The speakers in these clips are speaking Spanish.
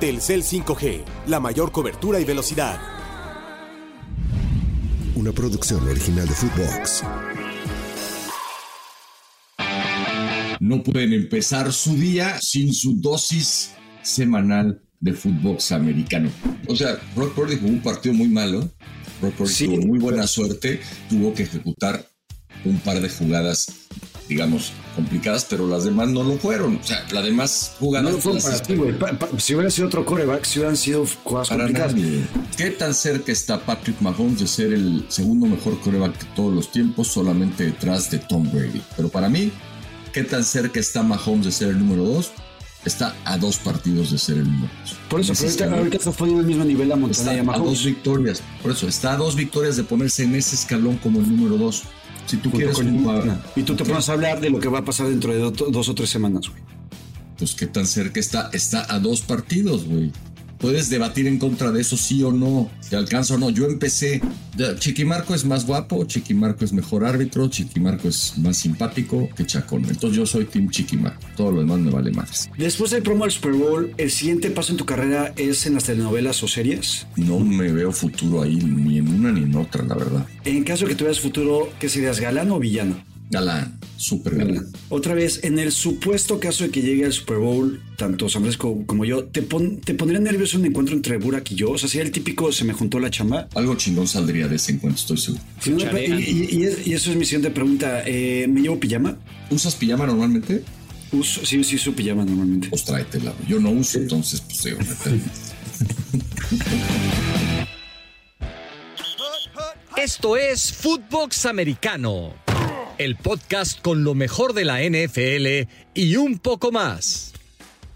Telcel 5G, la mayor cobertura y velocidad. Una producción original de Footbox. No pueden empezar su día sin su dosis semanal de fútbol americano. O sea, Rock Purdy jugó un partido muy malo. Rock Purdy tuvo muy buena suerte. Tuvo que ejecutar un par de jugadas, digamos, complicadas, pero las demás no lo fueron. O sea, las demás jugadas. No fueron para ti, güey. Si hubiera sido otro coreback, si hubieran sido jugadas complicadas. ¿Qué tan cerca está Patrick Mahomes de ser el segundo mejor coreback de todos los tiempos, solamente detrás de Tom Brady? Pero para mí, ¿qué tan cerca está Mahomes de ser el número dos? está a dos partidos de ser el número dos. Por eso, pero ahorita, está poniendo el mismo nivel a Montaña está a dos victorias. Por eso, está a dos victorias de ponerse en ese escalón como el número dos. Si tú quieres Y tú te pones a hablar de lo que va a pasar dentro de dos o tres semanas, güey. Pues qué tan cerca está. Está a dos partidos, güey puedes debatir en contra de eso, sí o no, te alcanza o no. Yo empecé, Chiquimarco es más guapo, Chiquimarco es mejor árbitro, Chiquimarco es más simpático que Chacón. Entonces yo soy Team Chiquimarco, todo lo demás me vale más. Después del promo del Super Bowl, ¿el siguiente paso en tu carrera es en las telenovelas o series? No me veo futuro ahí, ni en una ni en otra, la verdad. En caso de que tuvieras futuro, ¿qué serías, galán o villano? Galán, súper galán. Otra vez, en el supuesto caso de que llegue al Super Bowl, tanto San Francisco como yo, ¿te, ¿te pondría nervioso un encuentro entre Burak y yo? O sea, sería el típico se me juntó la chamba. Algo chingón saldría de ese encuentro, estoy seguro. y, eso es mi siguiente pregunta. Eh, ¿Me llevo pijama? ¿Usas pijama normalmente? Uso, sí, sí, uso pijama normalmente. Pues tráetela. Yo no uso, entonces, pues, sí, Esto es Footbox Americano el podcast con lo mejor de la NFL y un poco más.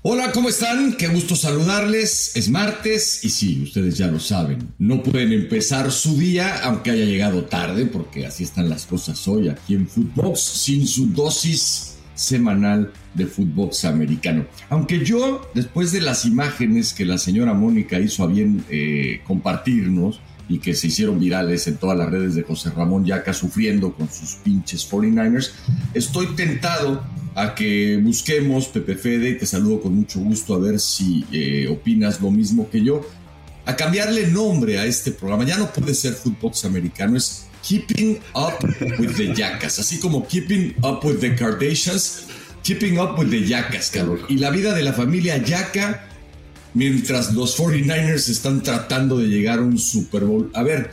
Hola, ¿cómo están? Qué gusto saludarles. Es martes y sí, ustedes ya lo saben, no pueden empezar su día, aunque haya llegado tarde, porque así están las cosas hoy aquí en Footbox, sin su dosis semanal de Footbox americano. Aunque yo, después de las imágenes que la señora Mónica hizo a bien eh, compartirnos, y que se hicieron virales en todas las redes de José Ramón Yaca sufriendo con sus pinches 49ers. Estoy tentado a que busquemos Pepe Fede y te saludo con mucho gusto a ver si eh, opinas lo mismo que yo. A cambiarle nombre a este programa. Ya no puede ser Footbox americano, es Keeping Up with the Yacas. Así como Keeping Up with the Kardashians, Keeping Up with the Yacas, cabrón. Y la vida de la familia Yaca mientras los 49ers están tratando de llegar a un Super Bowl. A ver,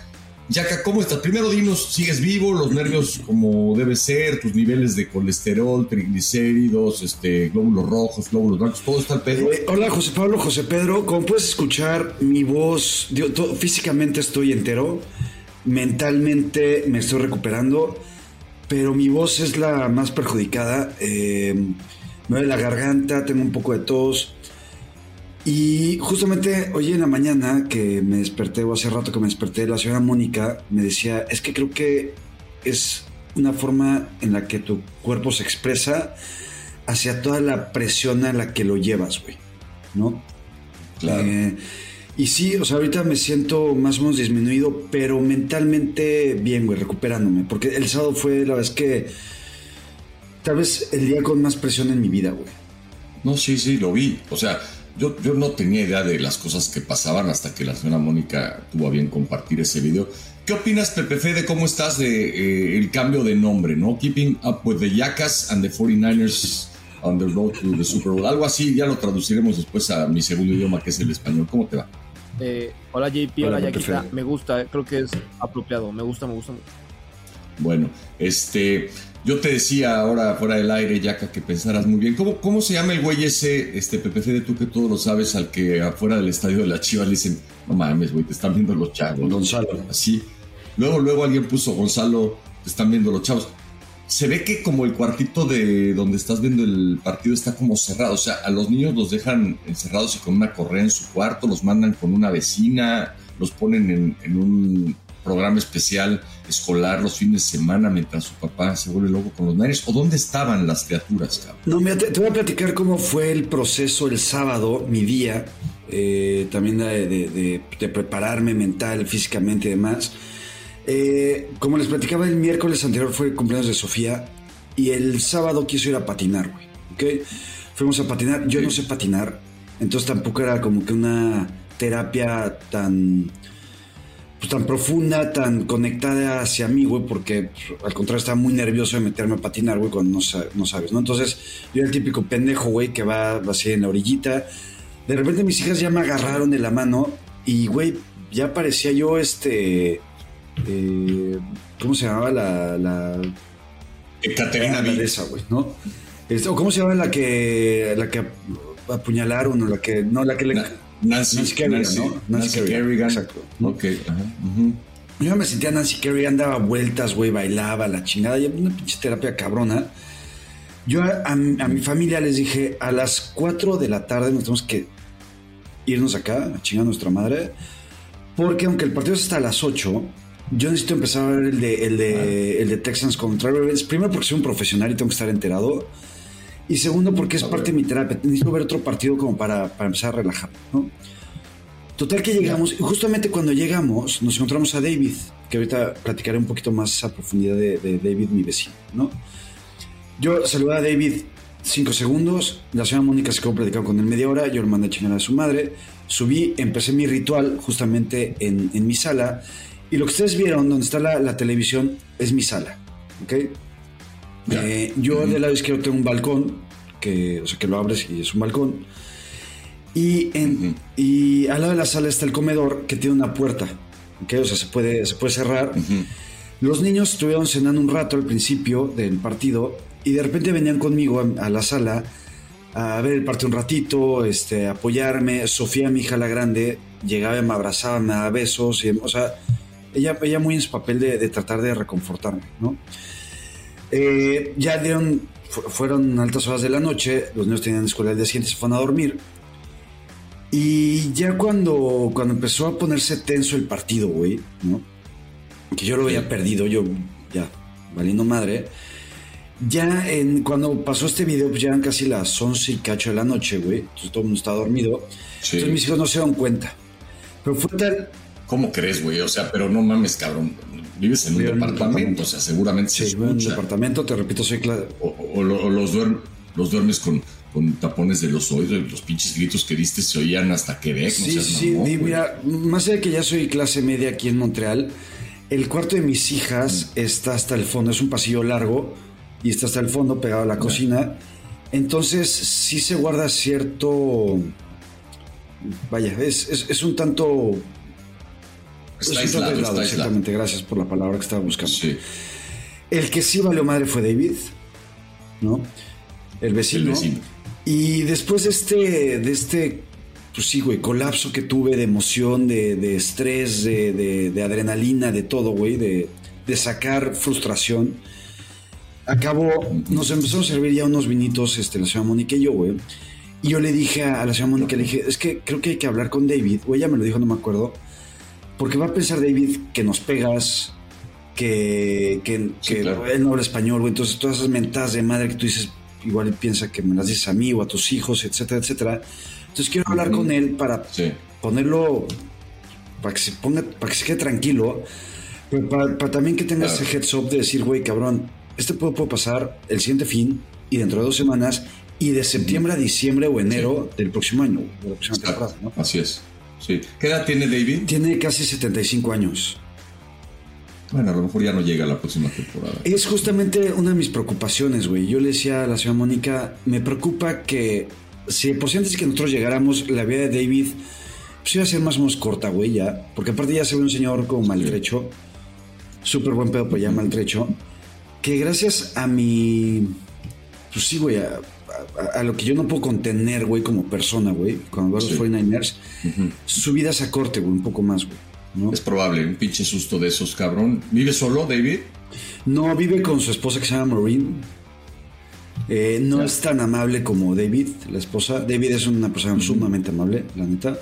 Yaka, ¿cómo estás? Primero dinos, ¿sigues vivo? ¿Los nervios como debe ser? ¿Tus niveles de colesterol, triglicéridos, este, glóbulos rojos, glóbulos blancos? ¿Todo está al pedo? Eh, hola, José Pablo, José Pedro. Como puedes escuchar, mi voz, físicamente estoy entero, mentalmente me estoy recuperando, pero mi voz es la más perjudicada. Eh, me duele la garganta, tengo un poco de tos y justamente hoy en la mañana que me desperté, o hace rato que me desperté, la señora Mónica me decía, es que creo que es una forma en la que tu cuerpo se expresa hacia toda la presión a la que lo llevas, güey. ¿No? Claro. Eh, y sí, o sea, ahorita me siento más o menos disminuido, pero mentalmente bien, güey, recuperándome. Porque el sábado fue la vez que tal vez el día con más presión en mi vida, güey. No, sí, sí, lo vi. O sea, yo, no tenía idea de las cosas que pasaban hasta que la señora Mónica tuvo a bien compartir ese video. ¿Qué opinas, Pepe de cómo estás de eh, el cambio de nombre, no? Keeping up with the Yacas and the 49ers on the road to the Super Bowl. Algo así, ya lo traduciremos después a mi segundo idioma, que es el español. ¿Cómo te va? Eh, hola JP, hola, Yaquita. Me gusta, creo que es apropiado. Me gusta, me gusta mucho. Bueno, este, yo te decía ahora fuera del aire, Yaka, que pensaras muy bien. ¿Cómo, cómo se llama el güey ese, este PPC de tú que todo lo sabes, al que afuera del estadio de la Chivas le dicen, no mames, güey, te están viendo los chavos. Gonzalo. Así. Luego, luego alguien puso, Gonzalo, te están viendo los chavos. Se ve que como el cuartito de donde estás viendo el partido está como cerrado. O sea, a los niños los dejan encerrados y con una correa en su cuarto, los mandan con una vecina, los ponen en un programa especial escolar los fines de semana mientras su papá se vuelve loco con los Niners? ¿O dónde estaban las criaturas, cabrón? No, mira, te, voy a platicar cómo fue el proceso el sábado, mi día, eh, también de, prepararme mental, físicamente y demás. Eh, como les platicaba, el miércoles anterior fue el cumpleaños de Sofía y el sábado quiso ir a patinar, güey. ¿okay? Fuimos a patinar. Yo no sé patinar. Entonces tampoco era como que una terapia tan pues, tan profunda, tan conectada hacia mí, güey, porque pues, al contrario estaba muy nervioso de meterme a patinar, güey, cuando no, no, sabes, ¿no? Entonces yo era el típico pendejo, güey, que va así en la orillita. De repente mis hijas ya me agarraron de la mano y, güey, ya parecía yo este... Eh, ¿Cómo se llamaba la... la Caterina de esa, güey, ¿no? Este, o ¿Cómo se llama la que, la que apuñalaron o la que... No, la que le... Nancy, Nancy Kerrigan, ¿no? Nancy, Kerrigan. Exacto. Ok. Ajá, Yo me sentía Nancy Kerrigan, daba vueltas, güey, bailaba, la chingada, y una pinche terapia cabrona. Yo a, a, mi familia les dije, a las 4 de la tarde nos tenemos que irnos acá, a chingar a nuestra madre, porque aunque el partido es hasta las 8, yo necesito empezar a ver el de, el de, el de Texans contra Ravens, primero porque soy un profesional y tengo que estar enterado, y segundo, porque es parte de mi terapia. Necesito ver otro partido como para, para empezar a relajar, ¿no? Total que llegamos, y justamente cuando llegamos, nos encontramos a David, que ahorita platicaré un poquito más a profundidad de, de David, mi vecino, ¿no? Yo saludé a David cinco segundos, la señora Mónica se quedó platicando con él media hora, yo le mandé a chingar a su madre, subí, empecé mi ritual justamente en, en mi sala, y lo que ustedes vieron, donde está la, la televisión, es mi sala, ¿ok? Eh, yo del lado izquierdo tengo un balcón, que, o sea, que lo abres y es un balcón. Y, en, y al lado de la sala está el comedor que tiene una puerta, ¿okay? o sea, se puede, se puede cerrar. Los niños estuvieron cenando un rato al principio del partido y de repente venían conmigo a, a la sala a ver el partido un ratito, este, apoyarme. Sofía, mi hija la grande, llegaba y me abrazaba, me daba besos. Y, o sea, ella, ella muy en su papel de, de tratar de reconfortarme, ¿no? Eh, ya dieron, fueron altas horas de la noche, los niños tenían escuela el día siguiente, se fueron a dormir. Y ya cuando, cuando empezó a ponerse tenso el partido, güey, ¿no? Que yo lo había perdido, yo ya, valiendo madre. Ya en, cuando pasó este video, pues ya eran casi las 11 y cacho de la noche, güey. Entonces todo el mundo estaba dormido. Sí. Entonces mis hijos no se dan cuenta. Pero fue tal... ¿Cómo crees, güey? O sea, pero no mames, cabrón vives en un departamento, departamento, o sea, seguramente sí, se en un departamento, te repito, soy claro. O, o, o, los, duerm, los duermes con, con tapones de los oídos, los pinches gritos que diste se oían hasta Quebec, sí, no Sí, mamón, mira, más allá de que ya soy clase media aquí en Montreal, el cuarto de mis hijas mm. está hasta el fondo, es un pasillo largo y está hasta el fondo pegado a la cocina. Entonces sí se guarda cierto... Vaya, es, es, es un tanto Está aislado, aislado, está exactamente, aislado. gracias por la palabra que estaba buscando. Sí. El que sí valió madre fue David, ¿no? El vecino. El vecino. Y después de este, de este, pues sí, güey, colapso que tuve de emoción, de, de estrés, de, de, de, adrenalina, de todo, güey, de, de sacar frustración, acabó, nos empezó a servir ya unos vinitos, este, la señora Mónica y yo, güey. Y yo le dije a la señora Mónica, le dije, es que creo que hay que hablar con David, o ella me lo dijo, no me acuerdo porque va a pensar David que nos pegas, que, que, Sí, que claro. él no habla español, güey. Entonces, todas esas mentadas de madre que tú dices, igual piensa que me las dices a mí o a tus hijos, etcétera, etcétera. Entonces, quiero hablar con él para Sí. ponerlo, para que se ponga, para que se quede tranquilo, pero para, para también que tenga Claro. ese heads up de decir, güey, cabrón, este puede, puede pasar el siguiente fin y dentro de dos semanas y de septiembre a diciembre o enero del próximo año, de la próxima temporada, ¿no? Así es. Sí. ¿Qué edad tiene David? Tiene casi 75 años. Bueno, a lo mejor ya no llega la próxima temporada. Es justamente una de mis preocupaciones, güey. Yo le decía a la señora Mónica, me preocupa que si por si antes que nosotros llegáramos, la vida de David pues iba a ser más o menos corta, güey, ya. Porque aparte ya se ve un señor como maltrecho. Súper buen pedo, pero ya maltrecho. Que gracias a mi... Pues sí, güey, a, a- a lo que yo no puedo contener, güey, como persona, güey. Cuando veo a los Sí. 49ers, Ujú. su vida se acorte, güey, un poco más, güey. ¿no? Es probable, un pinche susto de esos, cabrón. ¿Vive solo, David? No, vive con su esposa que se llama Maureen. Eh, no es tan amable como David, la esposa. David es una persona sumamente amable, la neta.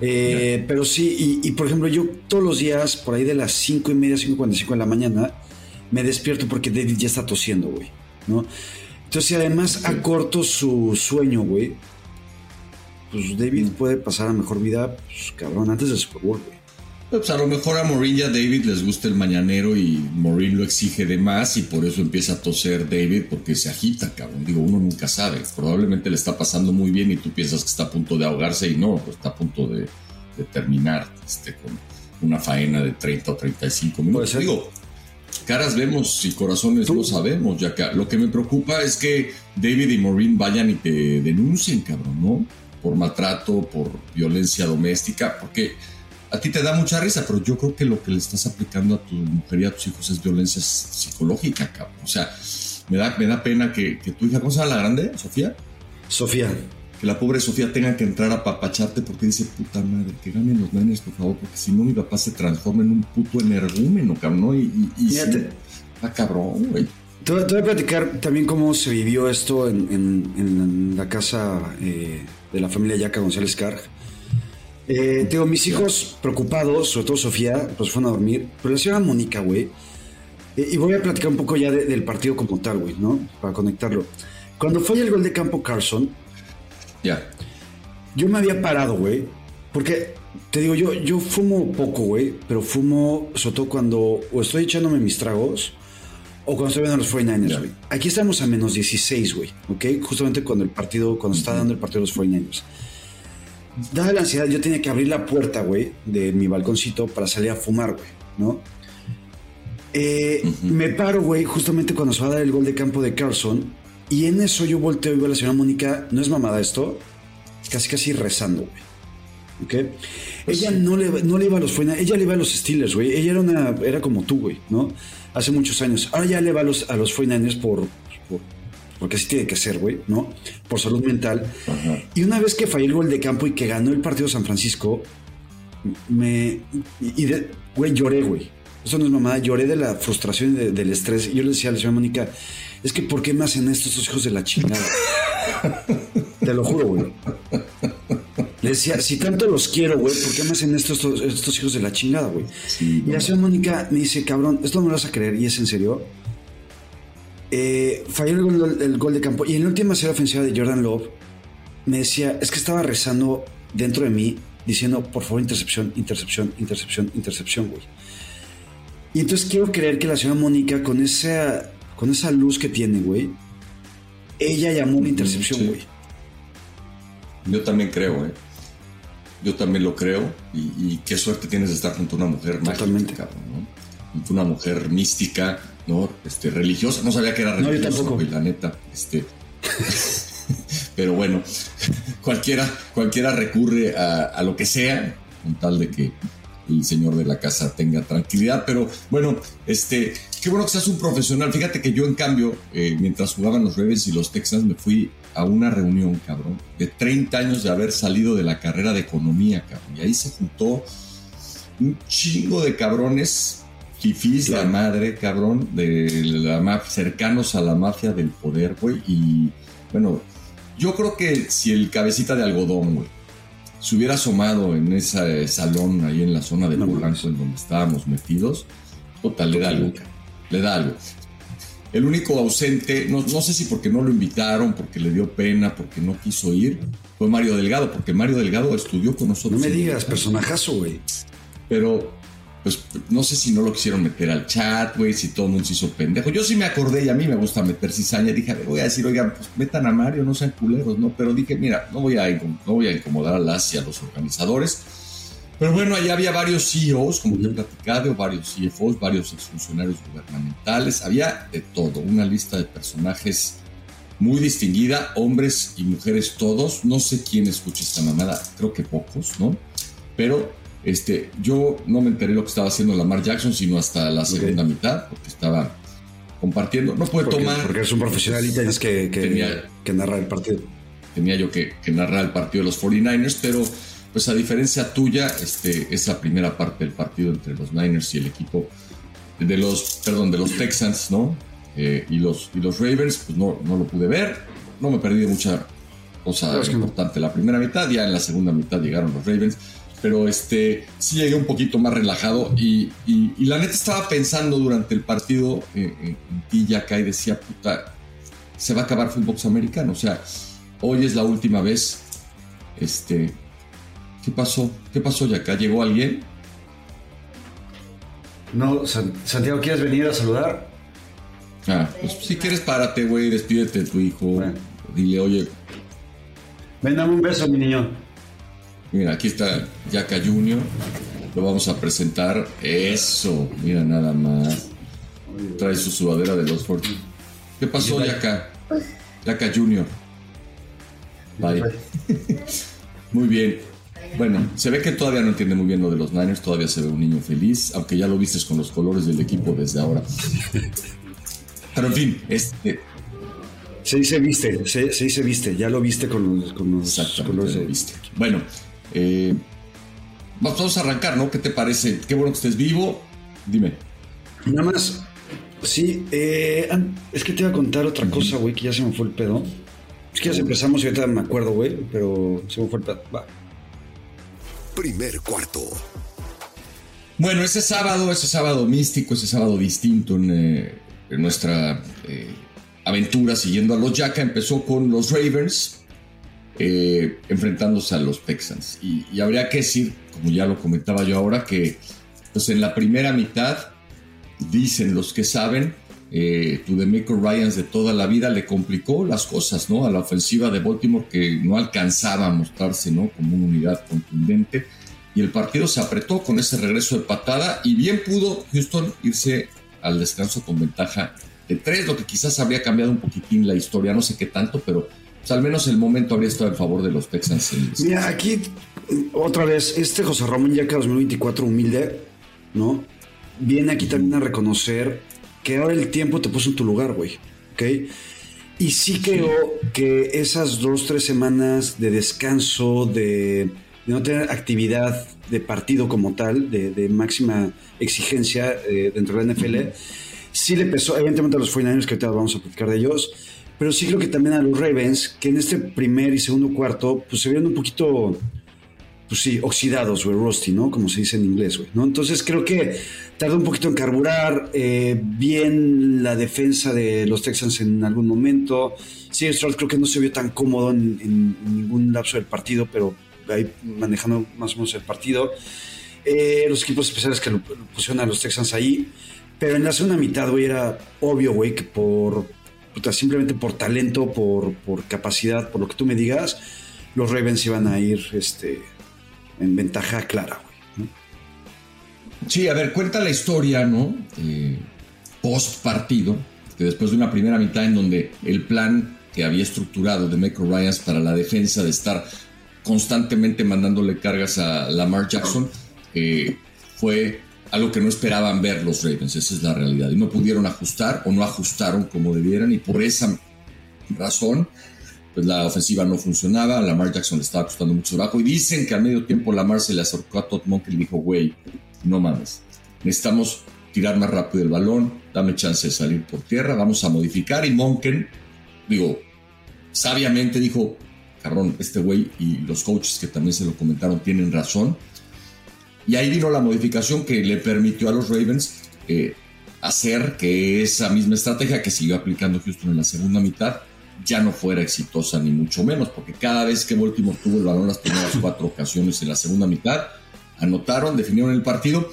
Eh, pero sí, y, y, por ejemplo, yo todos los días, por ahí de las 5 y media, 5.45 de la mañana, me despierto porque David ya está tosiendo, güey. ¿no? Entonces, si además acorto su sueño, güey, pues David puede pasar a mejor vida, pues cabrón, antes del Super Bowl, güey. Pues a lo mejor a Maureen y a David les gusta el mañanero y Maureen lo exige de más y por eso empieza a toser David porque se agita, cabrón. Digo, uno nunca sabe. Probablemente le está pasando muy bien y tú piensas que está a punto de ahogarse y no, pues está a punto de, terminar este, con una faena de 30 o 35 minutos. Digo, caras vemos y corazones no sabemos, ya que lo que me preocupa es que David y Maureen vayan y te denuncien, cabrón, ¿no? Por maltrato, por violencia doméstica, porque a ti te da mucha risa, pero yo creo que lo que le estás aplicando a tu mujer y a tus hijos es violencia psicológica, cabrón. O sea, me da, me da pena que, tu hija, ¿cómo se llama la grande? ¿Sofía? Sofía. Que la pobre Sofía tenga que entrar a papacharte porque dice, puta madre, que ganen los nenes, por favor, porque si no mi papá se transforma en un puto energúmeno, cabrón, ¿no? Y, y, Fíjate. está cabrón, güey. Te voy, a platicar también cómo se vivió esto en, la casa eh, de la familia Yaca González Carg. Eh, tengo mis hijos preocupados, sobre todo Sofía, pues fueron a dormir. Pero la señora Mónica, güey. Eh, y voy a platicar un poco ya del partido como tal, güey, ¿no? Para conectarlo. Cuando fue el gol de campo Carson. Ya. Yo me había parado, güey. Porque, te digo, yo, yo fumo poco, güey. Pero fumo, sobre todo cuando o estoy echándome mis tragos. O cuando estoy viendo los 49ers, güey. Aquí estamos a menos 16, güey. ¿Ok? Justamente cuando el partido, cuando está dando el partido de los 49ers. Dada la ansiedad, yo tenía que abrir la puerta, güey, de mi balconcito para salir a fumar, güey, ¿no? Eh, me paro, güey, justamente cuando se va a dar el gol de campo de Carlson. Y en eso yo volteo y veo a la señora Mónica, no es mamada esto, casi casi rezando, güey. ¿Ok? Pues ella no le, no le iba a los ella le iba a los Steelers, güey. Ella era una, era como tú, güey, ¿no? Hace muchos años. Ahora ya le va a los, a los por, por porque así tiene que ser, güey, ¿no? Por salud mental. Y una vez que falló el gol de campo y que ganó el partido San Francisco, me. Y, güey, lloré, güey. Eso no es mamada, lloré de la frustración y del estrés. Yo le decía a la señora Mónica, es que ¿por qué me hacen esto estos hijos de la chingada? Te lo juro, güey. Le decía, si tanto los quiero, güey, ¿por qué me hacen esto estos, hijos de la chingada, güey? y la señora Mónica me dice, cabrón, esto no lo vas a creer, y es en serio eh, falló el gol, de campo. Y en la última serie ofensiva de Jordan Love, me decía, es que estaba rezando dentro de mí, diciendo, por favor, intercepción, intercepción, intercepción, intercepción, güey. Y entonces quiero creer que la señora Mónica, con esa, con esa luz que tiene, güey, ella llamó la intercepción, güey. Yo también creo, ¿eh? Yo también lo creo. Y, qué suerte tienes de estar junto a una mujer Totalmente. mágica, ¿no? Junto a una mujer mística, ¿no? Este, religiosa, no sabía que era religiosa, no, la neta, este. pero bueno, cualquiera, cualquiera recurre a, lo que sea, con tal de que el señor de la casa tenga tranquilidad. Pero bueno, este, qué bueno que seas un profesional. Fíjate que yo, en cambio, eh, mientras jugaban los Rebels y los Texans, me fui a una reunión, cabrón, de 30 años de haber salido de la carrera de economía, cabrón. Y ahí se juntó un chingo de cabrones fifís, la madre, cabrón, de la mafia, cercanos a la mafia del poder, güey. Y bueno, yo creo que si el cabecita de algodón, güey, se hubiera asomado en ese salón ahí en la zona de Polanco en donde estábamos metidos, total, da algo, le da algo. El único ausente, no, no, sé si porque no lo invitaron, porque le dio pena, porque no quiso ir, fue Mario Delgado, porque Mario Delgado estudió con nosotros. No me digas, personajazo, güey. Pero pues no sé si no lo quisieron meter al chat, güey, si todo el mundo se hizo pendejo. Yo sí me acordé y a mí me gusta meter cizaña. Dije, voy a decir, oigan, pues metan a Mario, no sean culeros, ¿no? Pero dije, mira, no voy a, no voy a incomodar a las y a los organizadores. Pero bueno, allá había varios CEOs, como ya he platicado, varios CFOs, varios exfuncionarios gubernamentales. Había de todo, una lista de personajes muy distinguida, hombres y mujeres todos. No sé quién escucha esta mamada, creo que pocos, ¿no? Pero este, yo no me enteré lo que estaba haciendo Lamar Jackson, sino hasta la segunda mitad, porque estaba compartiendo. No puede tomar. Porque eres un profesional y tienes que, que, narrar el partido. Tenía yo que, narrar el partido de los 49ers, pero pues a diferencia tuya, este, esa primera parte del partido entre los Niners y el equipo de los, perdón, de los Texans, ¿no? Eh, y, los, y los Ravens, pues no, no lo pude ver. No me perdí de mucha cosa importante la primera mitad. Ya en la segunda mitad llegaron los Ravens pero este, sí llegué un poquito más relajado y, la neta estaba pensando durante el partido eh, eh, en ti, y decía, puta, se va a acabar fútbol americano, o sea, hoy es la última vez, este, ¿qué pasó? ¿Qué pasó, Yaka? ¿Llegó alguien? No, Santiago, ¿quieres venir a saludar? Ah, pues si quieres, párate, güey, despídete de tu hijo. Dile, oye. Ven, dame un beso, mi niño. Mira, aquí está Yaka Junior. Lo vamos a presentar. Eso, mira nada más. Trae su sudadera de los Ford. ¿Qué pasó, Yaka? Yaka Junior. Bye. Muy bien. Bueno, se ve que todavía no entiende muy bien lo de los Niners, todavía se ve un niño feliz, aunque ya lo vistes con los colores del equipo desde ahora. Pero en fin, este... Se dice viste, se, dice viste, ya lo viste con los, con los colores viste. Bueno, eh, vamos a arrancar, ¿no? ¿Qué te parece? Qué bueno que estés vivo. Dime. Nada más, sí, eh, es que te iba a contar otra cosa, güey, que ya se me fue el pedo. Es que ya empezamos y ahorita me acuerdo, güey, pero se me fue el pedo. Va. Primer cuarto. Bueno, ese sábado, ese sábado místico, ese sábado distinto en, eh, nuestra eh, aventura siguiendo a los Yaka empezó con los Ravens eh, enfrentándose a los Texans. Y, habría que decir, como ya lo comentaba yo ahora, que pues en la primera mitad, dicen los que saben, eh, Ryans de toda la vida le complicó las cosas, ¿no? A la ofensiva de Baltimore que no alcanzaba a mostrarse, ¿no? Como una unidad contundente. Y el partido se apretó con ese regreso de patada y bien pudo Houston irse al descanso con ventaja de tres, lo que quizás habría cambiado un poquitín la historia, no sé qué tanto, pero pues, al menos el momento habría estado en favor de los Texans. Mira, aquí otra vez, este José Ramón ya que 2024 humilde, ¿no? Viene aquí también a reconocer que ahora el tiempo te puso en tu lugar, güey. ¿Ok? Y sí creo que esas dos, tres semanas de descanso, de, no tener actividad de partido como tal, de, máxima exigencia eh, dentro de la NFL, sí le pesó, evidentemente a los 49ers, que ahorita vamos a platicar de ellos, pero sí creo que también a los Ravens, que en este primer y segundo cuarto, pues se vieron un poquito pues sí, oxidados, güey, rusty, ¿no? Como se dice en inglés, güey, ¿no? Entonces creo que tardó un poquito en carburar, eh, bien la defensa de los Texans en algún momento. Sí, Stroud creo que no se vio tan cómodo en, ningún lapso del partido, pero ahí manejando más o menos el partido. Eh, los equipos especiales que lo, pusieron a los Texans ahí. Pero en la segunda mitad, güey, era obvio, güey, que por, simplemente por talento, por, por capacidad, por lo que tú me digas, los Ravens iban a ir, este, en ventaja clara, güey. Sí, a ver, cuenta la historia, ¿no? Eh, post partido, que después de una primera mitad en donde el plan que había estructurado de Michael Ryans para la defensa de estar constantemente mandándole cargas a Lamar Jackson eh, fue algo que no esperaban ver los Ravens, esa es la realidad. Y no pudieron ajustar o no ajustaron como debieran y por esa razón pues la ofensiva no funcionaba, Lamar Jackson le estaba costando mucho trabajo y dicen que al medio tiempo Lamar se le acercó a Todd Monk y le dijo, güey, no mames, necesitamos tirar más rápido el balón, dame chance de salir por tierra, vamos a modificar y Monken, digo, sabiamente dijo, cabrón, este güey y los coaches que también se lo comentaron tienen razón. Y ahí vino la modificación que le permitió a los Ravens eh, hacer que esa misma estrategia que siguió aplicando Houston en la segunda mitad ya no fuera exitosa ni mucho menos, porque cada vez que Baltimore tuvo el balón las primeras cuatro ocasiones en la segunda mitad, anotaron, definieron el partido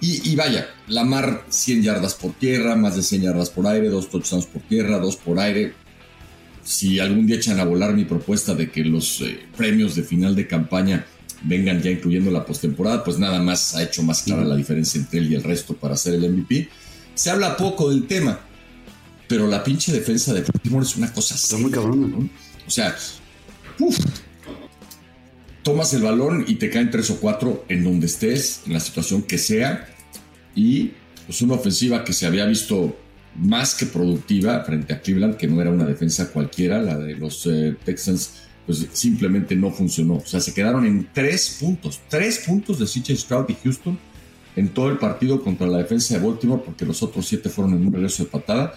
y, vaya, Lamar 100 yardas por tierra, más de 100 yardas por aire, dos touchdowns por tierra, dos por aire. Si algún día echan a volar mi propuesta de que los eh, premios de final de campaña vengan ya incluyendo la postemporada, pues nada más ha hecho más clara la diferencia entre él y el resto para ser el MVP. Se habla poco del tema, pero la pinche defensa de Baltimore es una cosa Está muy cabrón, ¿no? O sea, tomas el balón y te caen tres o cuatro en donde estés, en la situación que sea, y pues una ofensiva que se había visto más que productiva frente a Cleveland, que no era una defensa cualquiera, la de los eh, Texans, pues simplemente no funcionó. O sea, se quedaron en tres puntos, tres puntos de CJ Stroud y Houston en todo el partido contra la defensa de Baltimore, porque los otros siete fueron en un regreso de patada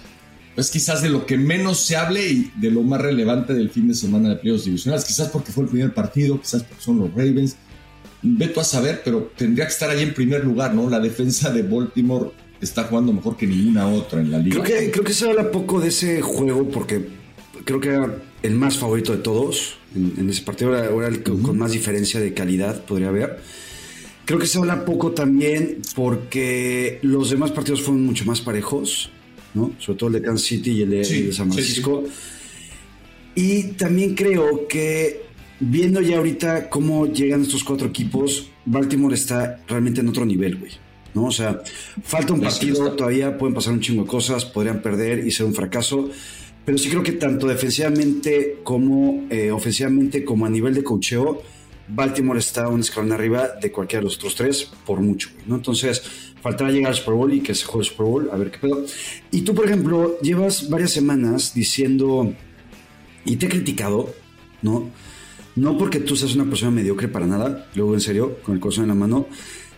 pues quizás de lo que menos se hable y de lo más relevante del fin de semana de playoffs divisionales. Quizás porque fue el primer partido, quizás porque son los Ravens. Veto a saber, pero tendría que estar ahí en primer lugar, ¿no? La defensa de Baltimore está jugando mejor que ninguna otra en la liga. Creo que, creo que se habla poco de ese juego porque creo que era el más favorito de todos en, ese partido, era, el con más diferencia de calidad, podría haber. Creo que se habla poco también porque los demás partidos fueron mucho más parejos, ¿no? Sobre todo el de Kansas City y el de, San Francisco. Y también creo que viendo ya ahorita cómo llegan estos cuatro equipos, Baltimore está realmente en otro nivel, güey. ¿no? O sea, falta un partido, todavía pueden pasar un chingo de cosas, podrían perder y ser un fracaso. Pero sí creo que tanto defensivamente como eh, ofensivamente, como a nivel de cocheo, Baltimore está un escalón arriba de cualquiera de los otros tres, por mucho, ¿no? Entonces, faltará llegar al Super Bowl y que se juegue el Super Bowl, a ver qué pedo. Y tú, por ejemplo, llevas varias semanas diciendo, y te he criticado, ¿no? No porque tú seas una persona mediocre para nada, luego en serio, con el corazón en la mano,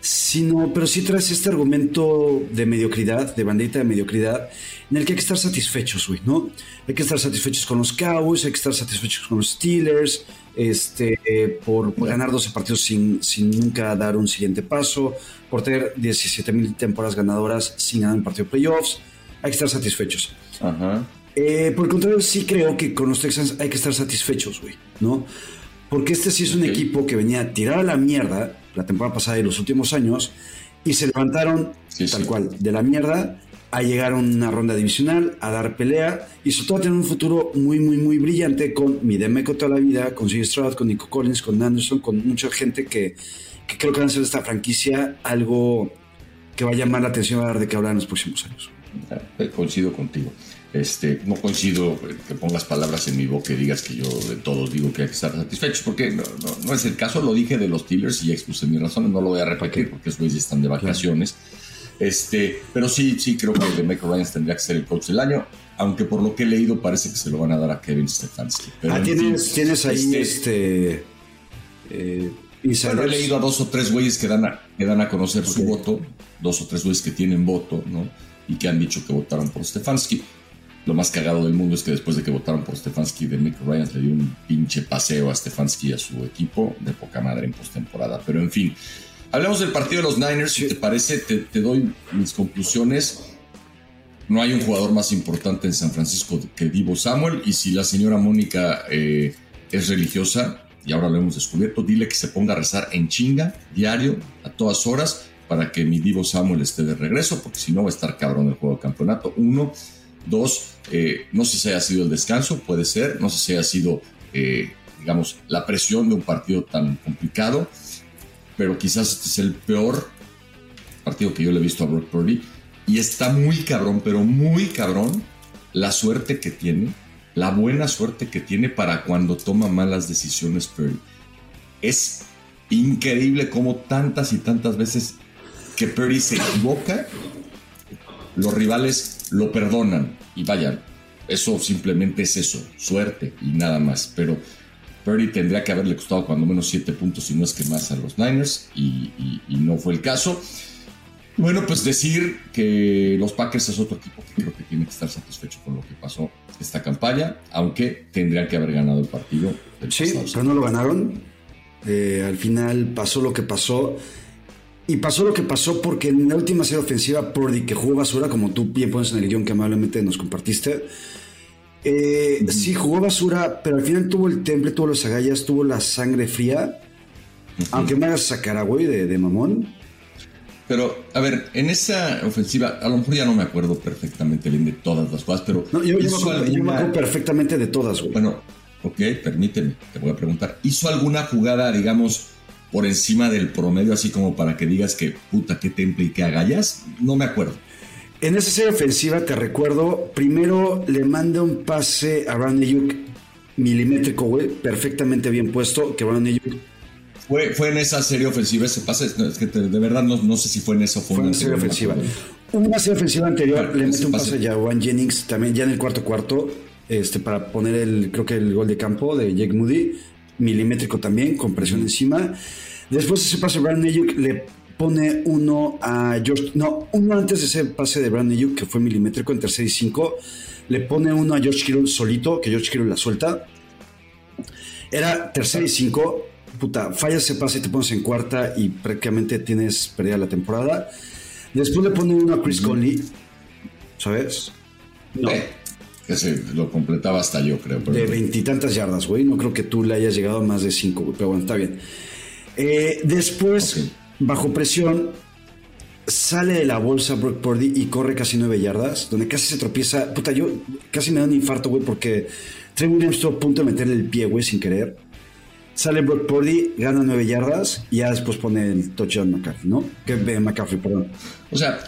sino, pero sí traes este argumento de mediocridad, de bandita de mediocridad, en el que hay que estar satisfechos, güey, ¿no? Hay que estar satisfechos con los Cowboys, hay que estar satisfechos con los Steelers, este, por, ganar 12 partidos sin, sin nunca dar un siguiente paso, por tener 17 mil temporadas ganadoras sin ganar un partido de playoffs, hay que estar satisfechos. Eh, por el contrario, sí creo que con los Texans hay que estar satisfechos, güey, ¿no? Porque este sí es un equipo que venía a tirar a la mierda la temporada pasada y los últimos años y se levantaron tal cual de la mierda a llegar a una ronda divisional, a dar pelea y sobre todo a tener un futuro muy, muy, muy brillante con Midemeco toda la vida, con C. Stroud, con Nico Collins, con Anderson, con mucha gente que, creo que van a hacer esta franquicia algo que va a llamar la atención a dar de que hablar en los próximos años. Eh, coincido contigo. Este, no coincido que pongas palabras en mi boca y digas que yo de todos digo que hay que estar satisfechos, porque no, no, es el caso, lo dije de los Steelers y ya expuse mis razones, no lo voy a repetir porque esos güeyes están de vacaciones. Este, pero sí, sí creo que de Michael Ryan tendría que ser el coach del año, aunque por lo que he leído parece que se lo van a dar a Kevin Stefanski. ah, ¿tienes, tienes ahí este... este eh, he leído a dos o tres güeyes que dan a, que dan a conocer su voto, dos o tres güeyes que tienen voto, ¿no? Y que han dicho que votaron por Stefanski. Lo más cagado del mundo es que después de que votaron por Stefanski, de Mick Ryan le dio un pinche paseo a Stefanski y a su equipo de poca madre en postemporada. Pero en fin, hablemos del partido de los Niners. Si te parece, te, doy mis conclusiones. No hay un jugador más importante en San Francisco que Divo Samuel. Y si la señora Mónica eh, es religiosa, y ahora lo hemos descubierto, dile que se ponga a rezar en chinga, diario, a todas horas, para que mi Divo Samuel esté de regreso, porque si no va a estar cabrón el juego de campeonato. Uno. Dos, eh, no sé si haya sido el descanso, puede ser, no sé si haya sido, eh, digamos, la presión de un partido tan complicado, pero quizás este es el peor partido que yo le he visto a Brock Purdy. Y está muy cabrón, pero muy cabrón la suerte que tiene, la buena suerte que tiene para cuando toma malas decisiones Purdy. Es increíble cómo tantas y tantas veces que Purdy se equivoca, los rivales lo perdonan y vayan. Eso simplemente es eso, suerte y nada más. Pero Purdy tendría que haberle costado cuando menos 7 puntos, y no es que más a los Niners, y, no fue el caso. Bueno, pues decir que los Packers es otro equipo que creo que tiene que estar satisfecho con lo que pasó esta campaña, aunque tendrían que haber ganado el partido. sí, pero no lo ganaron. Eh, al final pasó lo que pasó. Y pasó lo que pasó porque en la última serie ofensiva, Purdy, que jugó basura, como tú bien pones en el guion que amablemente nos compartiste, eh, sí jugó basura, pero al final tuvo el temple, tuvo los agallas, tuvo la sangre fría. Aunque me hagas sacar a güey de, mamón. Pero, a ver, en esa ofensiva, a lo mejor ya no me acuerdo perfectamente bien de todas las cosas, pero. No, yo, me acuerdo, perfectamente de todas, güey. Bueno, ok, permíteme, te voy a preguntar. ¿Hizo alguna jugada, digamos, por encima del promedio, así como para que digas que puta, qué temple y qué agallas, no me acuerdo. En esa serie ofensiva, te recuerdo, primero le manda un pase a Brandon milimétrico, güey, perfectamente bien puesto, que Brandon. Fue, fue en esa serie ofensiva ese pase, es que de verdad no, no, sé si fue en esa fue, fue en serie ofensiva. Una serie ofensiva anterior le mete un pase, a Juan Jennings, también ya en el cuarto cuarto, este, para poner el, creo que el gol de campo de Jake Moody milimétrico también, con presión encima. Después ese pase de Brandon Ayuk le pone uno a George, no, uno antes de ese pase de Brandon Ayuk, que fue milimétrico en tercer y cinco, le pone uno a George Kittle solito, que George Kittle la suelta. Era tercer y cinco, puta, falla ese pase y te pones en cuarta y prácticamente tienes perdida la temporada. Después le pone uno a Chris Conley, ¿sabes? No. Eh, ese lo completaba hasta yo, creo. De veintitantas yardas, güey. No creo que tú le hayas llegado a más de cinco, pero bueno, está bien. Eh, después bajo presión, sale de la bolsa Brock Purdy y corre casi nueve yardas, donde casi se tropieza. Puta, yo casi me da un infarto, güey, porque Trey Williams estuvo a punto de meterle el pie, güey, sin querer. Sale Brock Purdy, gana nueve yardas y ya después pone el touchdown McCarthy, ¿no? Que McCaffrey, perdón. O sea,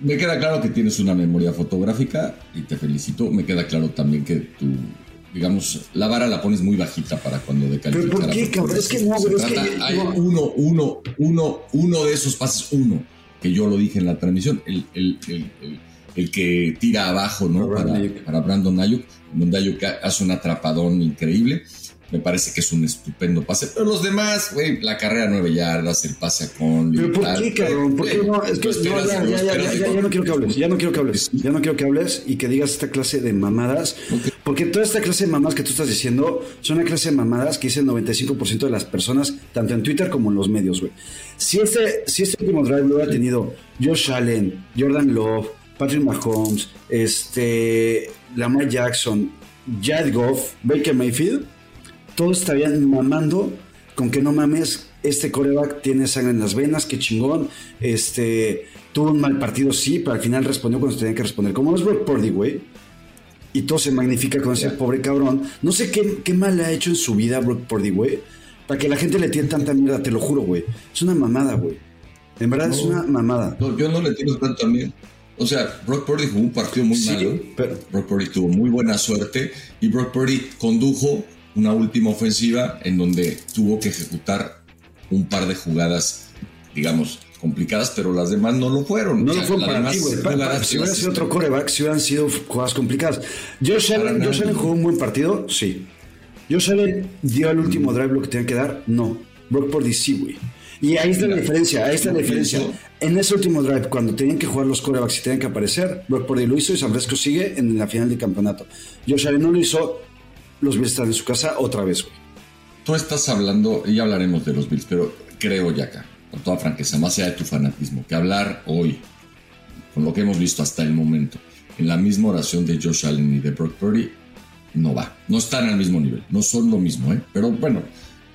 me queda claro que tienes una memoria fotográfica y te felicito. Me queda claro también que tú, digamos, la vara la pones muy bajita para cuando decalificar. ¿Pero por qué, cabrón? Es que no, güey, es que... Hay uno, uno, uno, uno de esos pases, uno que yo lo dije en la transmisión, el, el, el, el que tira abajo ¿no? para, para, Brandon Ayuk, donde Ayuk hace un atrapadón increíble. Me parece que es un estupendo pase. Pero los demás, güey, la carrera nueve yardas, el pase a Conley. ¿Pero por qué, cabrón? ¿Por qué no? Es que no, ya, ya, ya, ya, ya, no quiero que hables. Ya no quiero que hables. Ya no quiero que hables y que digas esta clase de mamadas. Porque toda esta clase de mamadas que tú estás diciendo son una clase de mamadas que dice el 95% de las personas, tanto en Twitter como en los medios, güey. Si este, si este último drive lo hubiera tenido Josh Allen, Jordan Love, Patrick Mahomes, este, Lamar Jackson, Jared Goff, Baker Mayfield todos estarían mamando con que no mames, este coreback tiene sangre en las venas, qué chingón, este, tuvo un mal partido, sí, pero al final respondió cuando se tenía que responder. Como es Brock Purdy, güey, y todo se magnifica con ese pobre cabrón. No sé qué, qué mal le ha hecho en su vida Brock Purdy, güey, para que la gente le tiene tanta mierda, te lo juro, güey. Es una mamada, güey. En verdad es una mamada. No, yo no le tengo tanto miedo. O sea, Brock Purdy jugó un partido muy malo. Pero... Brock Purdy tuvo muy buena suerte y Brock Purdy condujo una última ofensiva en donde tuvo que ejecutar un par de jugadas, digamos, complicadas, pero las demás no lo fueron. No lo fueron para ti, güey. Si hubiera sido otro coreback, si hubieran sido jugadas complicadas. Josh Allen, Josh Allen jugó un buen partido, sí. Josh Allen dio al último drive lo que tenía que dar, no. Brock Purdy sí, güey. Y ahí está la diferencia, ahí está la diferencia. En ese último drive, cuando tenían que jugar los corebacks y tenían que aparecer, Brock Purdy lo hizo y San Francisco sigue en la final del campeonato. Josh Allen no lo hizo, los Bills están en su casa otra vez, güey. Tú estás hablando, y hablaremos de los Bills, pero creo, ya acá, con toda franqueza, más allá de tu fanatismo, que hablar hoy, con lo que hemos visto hasta el momento, en la misma oración de Josh Allen y de Brock Purdy, no va. No están al mismo nivel, no son lo mismo, ¿eh? Pero bueno,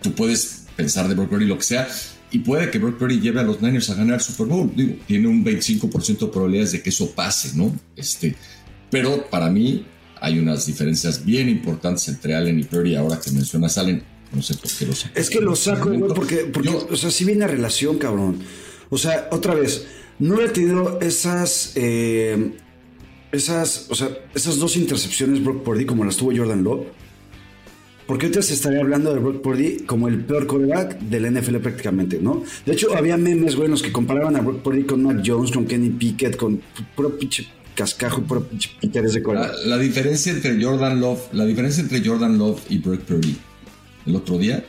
tú puedes pensar de Brock Purdy lo que sea, y puede que Brock Purdy lleve a los Niners a ganar el Super Bowl. Digo, tiene un 25% de probabilidades de que eso pase, ¿no? Este, pero para mí, hay unas diferencias bien importantes entre Allen y Purdy. Ahora que mencionas Allen, no sé por qué lo saco. Es que lo saco, güey, porque, porque o sea, si viene relación, cabrón. O sea, otra vez, no he tenido esas, eh, esas, o sea, esas dos intercepciones Brock Purdy como las tuvo Jordan Love. Porque ahorita se estaría hablando de Brock Purdy como el peor quarterback del NFL prácticamente, ¿no? De hecho, había memes, güey, en los que comparaban a Brock Purdy con Matt Jones, con Kenny Pickett, con puro pinche cascajo por interés de la, la, diferencia entre Jordan Love, la diferencia entre Jordan Love y Brock Purdy el otro día,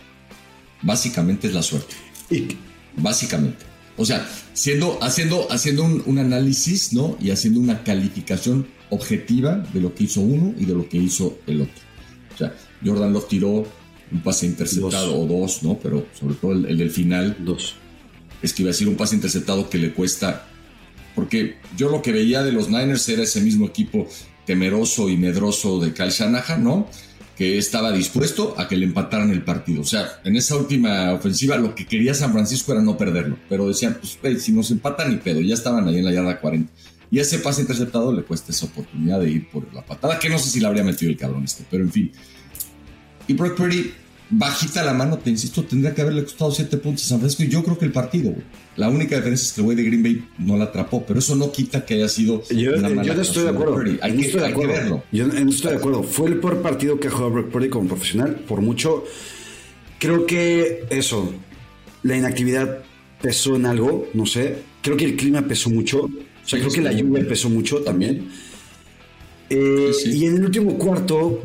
básicamente es la suerte. ¿Y? Básicamente. O sea, siendo, haciendo, haciendo un, un, análisis, ¿no? Y haciendo una calificación objetiva de lo que hizo uno y de lo que hizo el otro. O sea, Jordan Love tiró un pase interceptado o dos, ¿no? Pero sobre todo el, el del final. Dos. Es que iba a decir un pase interceptado que le cuesta porque yo lo que veía de los Niners era ese mismo equipo temeroso y medroso de Kyle Shanahan, ¿no? Que estaba dispuesto a que le empataran el partido. O sea, en esa última ofensiva lo que quería San Francisco era no perderlo. Pero decían, pues, si nos empatan ni pedo, ya estaban ahí en la yarda 40. Y ese pase interceptado le cuesta esa oportunidad de ir por la patada, que no sé si la habría metido el cabrón este, pero en fin. Y Brock Purdy bajita la mano, te insisto, tendría que haberle costado 7 puntos a San Francisco y yo creo que el partido, güey. La única diferencia es que el güey de Green Bay no la atrapó, pero eso no quita que haya sido yo, una mala Yo no estoy de acuerdo. Hay, que, estoy de acuerdo. verlo. Yo no estoy de acuerdo. Fue el peor partido que ha jugado Brock Purdy como profesional, por mucho. Creo que eso, la inactividad pesó en algo, no sé. Creo que el clima pesó mucho. O sea, creo que la lluvia pesó mucho también. Eh, y en el último cuarto,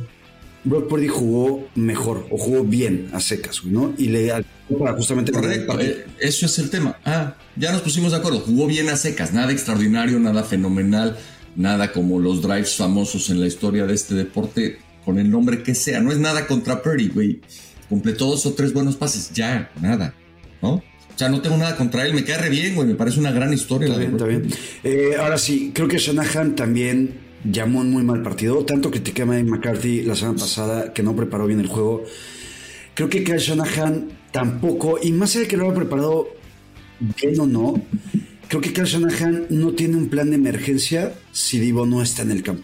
Brock Purdy jugó mejor o jugó bien a secas, ¿no? Y le para justamente Correcto, eh, eso es el tema. Ah, ya nos pusimos de acuerdo. Jugó bien a secas, nada extraordinario, nada fenomenal, nada como los drives famosos en la historia de este deporte, con el nombre que sea. No es nada contra Purdy, güey. Completó dos o tres buenos pases, ya, nada, ¿no? O sea, no tengo nada contra él, me cae re bien, güey, me parece una gran historia. Está bien, está bien. Eh, ahora sí, creo que Shanahan también llamó un muy mal partido. Tanto critiqué a Mike McCarthy la semana pasada que no preparó bien el juego. Creo que Kyle Shanahan tampoco, y más allá de que lo haya preparado bien o no, creo que Kyle Shanahan no tiene un plan de emergencia si Divo no está en el campo.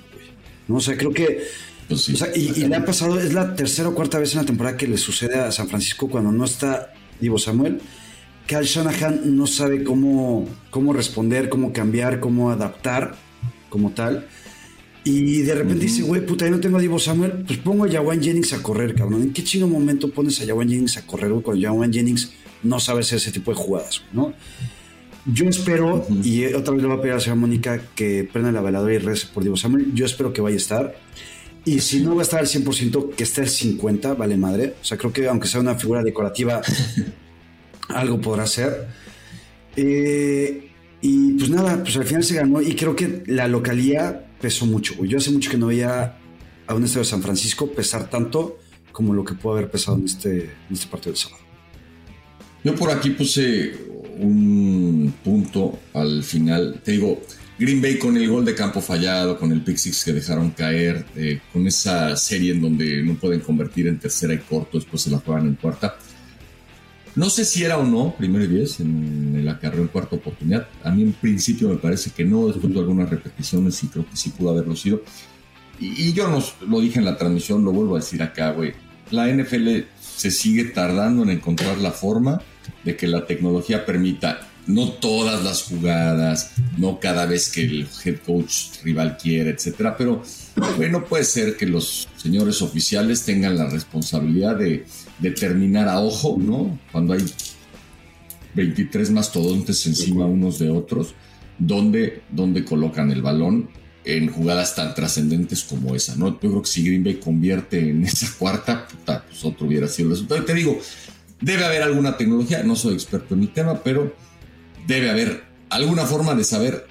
¿no? O sea, creo que... Pues o sea, y, y, le ha pasado, es la tercera o cuarta vez en la temporada que le sucede a San Francisco cuando no está Divo Samuel. Kyle Shanahan no sabe cómo, cómo responder, cómo cambiar, cómo adaptar como tal. Y de repente dice, güey, puta, yo no tengo a Divo Samuel, pues pongo a Jawan Jennings a correr, cabrón. ¿En qué chingo momento pones a Jawan Jennings a correr, güey, cuando Jawan Jennings no sabe hacer ese tipo de jugadas, ¿no? Yo espero, y otra vez le voy a pedir a la señora Mónica que prenda la veladora y rece por Divo Samuel. Yo espero que vaya a estar. Y si no va a estar al 100%, que esté al 50%, vale madre. O sea, creo que aunque sea una figura decorativa, algo podrá ser. Eh, y pues nada, pues al final se ganó. Y creo que la localía pesó mucho. Yo hace mucho que no veía a un estadio de San Francisco pesar tanto como lo que pudo haber pesado en este, este partido del sábado. Yo por aquí puse un punto al final. Te digo, Green Bay con el gol de campo fallado, con el pick six que dejaron caer, eh, con esa serie en donde no pueden convertir en tercera y corto, después se la juegan en cuarta. No sé si era o no, primero y en el acarreo en cuarta oportunidad. A mí en principio me parece que no, después de algunas repeticiones y creo que sí pudo haberlo sido. Y, yo no, lo dije en la transmisión, lo vuelvo a decir acá, güey. La NFL se sigue tardando en encontrar la forma de que la tecnología permita no todas las jugadas, no cada vez que el head coach rival quiere, etcétera, pero bueno, puede ser que los señores oficiales tengan la responsabilidad de determinar a ojo, ¿no? Cuando hay 23 mastodontes encima unos de otros, dónde, dónde colocan el balón en jugadas tan trascendentes como esa, ¿no? Yo creo que si Green Bay convierte en esa cuarta, puta, pues otro hubiera sido el resultado. Y te digo, debe haber alguna tecnología, no soy experto en mi tema, pero debe haber alguna forma de saber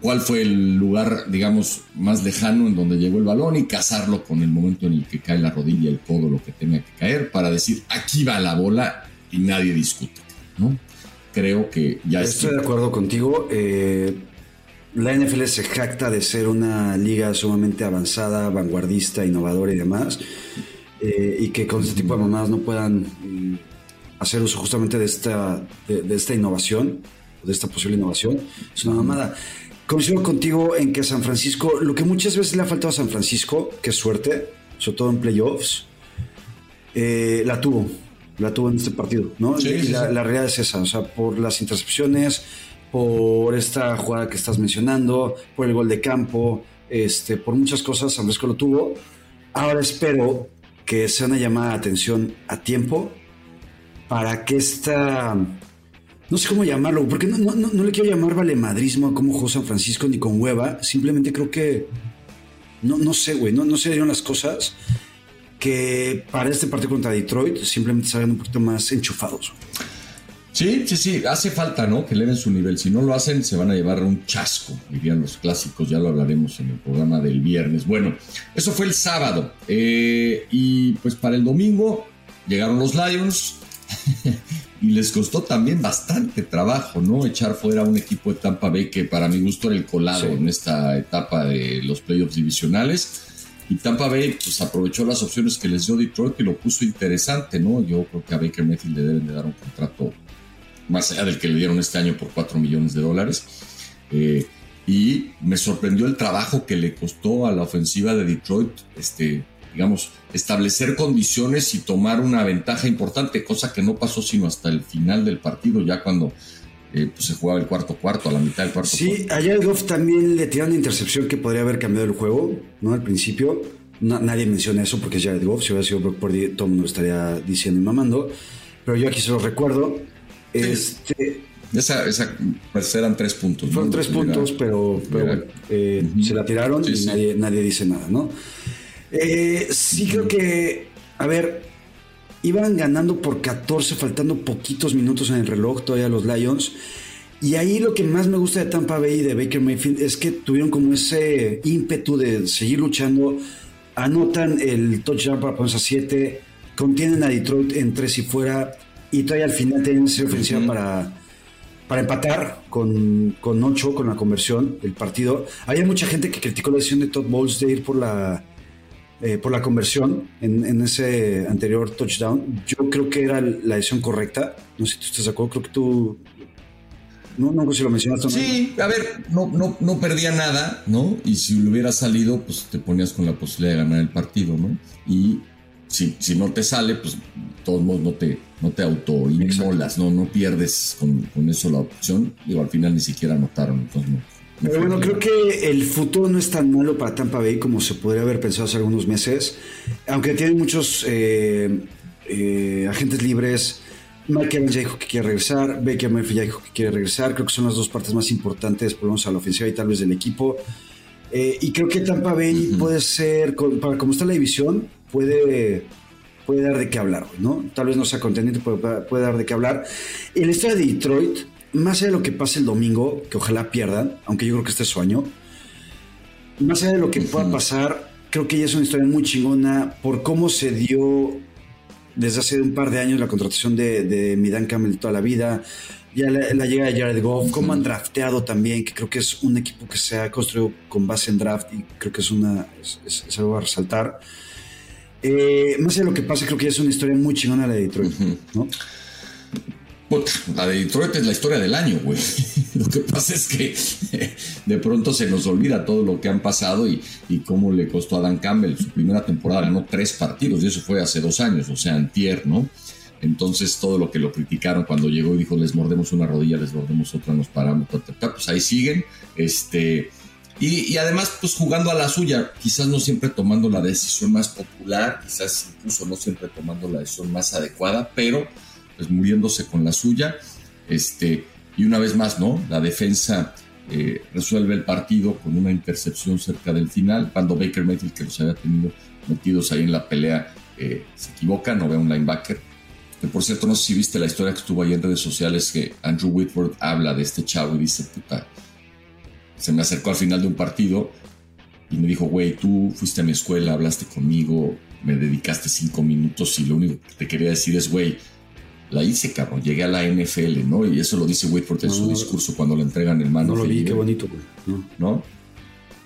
cuál fue el lugar, digamos, más lejano en donde llegó el balón y casarlo con el momento en el que cae la rodilla, el codo, lo que tenga que caer, para decir, aquí va la bola y nadie discute, ¿no? Creo que ya Estoy de acuerdo contigo. Eh, la NFL se jacta de ser una liga sumamente avanzada, vanguardista, innovadora y demás, eh, y que con este tipo de mamadas no puedan mm, hacer uso justamente de esta, de esta innovación, de esta posible innovación. Es una mamada. Coincido contigo en que San Francisco, lo que muchas veces le ha faltado a San Francisco, que suerte, sobre todo en playoffs, eh, la tuvo, la tuvo en este partido, ¿no? Sí, y sí, la, sí. la realidad es esa, o sea, por las intercepciones, por esta jugada que estás mencionando, por el gol de campo, este, por muchas cosas, San Francisco lo tuvo. Ahora espero que sea una llamada de atención a tiempo para que esta no sé cómo llamarlo, porque no, no, no, le quiero llamar valemadrismo a cómo jugó San Francisco ni con hueva. Simplemente creo que. No, no sé, güey. No, no se dieron las cosas que para este partido contra Detroit simplemente salgan un poquito más enchufados. Sí, sí, sí, hace falta, ¿no? Que eleven su nivel. Si no lo hacen, se van a llevar un chasco, dirían los clásicos. Ya lo hablaremos en el programa del viernes. Bueno, eso fue el sábado. Eh, y pues para el domingo llegaron los Lions. y les costó también bastante trabajo, ¿no? Echar fuera a un equipo de Tampa Bay que para mi gusto era el colado Sí. en esta etapa de los playoffs divisionales. Y Tampa Bay pues aprovechó las opciones que les dio Detroit y lo puso interesante, ¿no? Yo creo que a Baker Mayfield le deben de dar un contrato más allá del que le dieron este año por 4 millones de dólares. Eh, y me sorprendió el trabajo que le costó a la ofensiva de Detroit, este, digamos, establecer condiciones y tomar una ventaja importante, cosa que no pasó sino hasta el final del partido, ya cuando eh, pues se jugaba el cuarto cuarto, a la mitad del cuarto Sí, a Jared Goff también le tiraron una intercepción que podría haber cambiado el juego, ¿no? Al principio. Na- nadie menciona eso porque es Jared Goff. Si hubiera sido Brock Purdy, todo el mundo estaría diciendo y mamando. Pero yo aquí se lo recuerdo. Este, Esa, esa, pues eran tres puntos. ¿no? Fueron tres puntos, pero, pero eh, se la tiraron Sí, y sí. Nadie, nadie dice nada, ¿no? Eh, sí creo que, a ver, iban ganando por 14, faltando poquitos minutos en el reloj todavía los Lions. Y ahí lo que más me gusta de Tampa Bay y de Baker Mayfield es que tuvieron como ese ímpetu de seguir luchando. Anotan el touchdown para ponerse a 7, contienen a Detroit en 3 y fuera, y todavía al final tienen esa ofensiva para, para empatar con, con 8, con la conversión del partido. Había mucha gente que criticó la decisión de Todd Bowles de ir por la, eh, por la conversión en, ese anterior touchdown. Yo creo que era la decisión correcta. No sé si tú estás de creo que tú No, no, si lo mencionaste. Sí, a ver, no, no, no perdía nada, ¿no? Y si le hubiera salido, pues te ponías con la posibilidad de ganar el partido, ¿no? Y si, si no te sale, pues de todos modos no te, no te autoinmolas, ¿no? No pierdes con, con, eso la opción. Digo, al final ni siquiera anotaron, entonces no. Pero bueno, creo que el futuro no es tan malo para Tampa Bay como se podría haber pensado hace algunos meses. Aunque tienen muchos eh, eh, agentes libres. Mike Evans ya dijo que quiere regresar. Baker Murphy ya dijo que quiere regresar. Creo que son las dos partes más importantes, por lo menos a la ofensiva y tal vez del equipo. Eh, y creo que Tampa Bay puede ser, para como está la división, puede, puede dar de qué hablar, ¿no? Tal vez no sea contendiente, pero puede dar de qué hablar. En la historia de Detroit, más allá de lo que pase el domingo, que ojalá pierdan, aunque yo creo que este es su año, más allá de lo que pueda pasar, creo que ya es una historia muy chingona por cómo se dio desde hace un par de años la contratación de, de Midan Campbell toda la vida, ya la, llegada de Jared Goff, cómo han drafteado también, que creo que es un equipo que se ha construido con base en draft y creo que es, una, es, algo a resaltar. Eh, más allá de lo que pasa, creo que ya es una historia muy chingona la de Detroit, ¿no? La de Detroit es la historia del año, güey. Lo que pasa es que de pronto se nos olvida todo lo que han pasado y, cómo le costó a Dan Campbell. Su primera temporada ganó tres partidos y eso fue hace dos años, o sea, antier, ¿no? Entonces todo lo que lo criticaron cuando llegó y dijo les mordemos una rodilla, les mordemos otra, nos paramos, pues ahí siguen. Este, y, además, pues jugando a la suya, quizás no siempre tomando la decisión más popular, quizás incluso no siempre tomando la decisión más adecuada, pero pues muriéndose con la suya. Este, y una vez más, ¿no? La defensa eh, resuelve el partido con una intercepción cerca del final, cuando Baker Mayfield, que los había tenido metidos ahí en la pelea, eh, se equivoca, no ve a un linebacker. Que por cierto, no sé si viste la historia que estuvo ahí en redes sociales, que Andrew Whitworth habla de este chavo y dice, puta, se me acercó al final de un partido y me dijo, güey, tú fuiste a mi escuela, hablaste conmigo, me dedicaste cinco minutos y lo único que te quería decir es, güey, la hice, cabrón. Llegué a la NFL, ¿no? Y eso lo dice Whitford en su discurso cuando le entregan el mando. No lo vi, qué bonito, güey. No.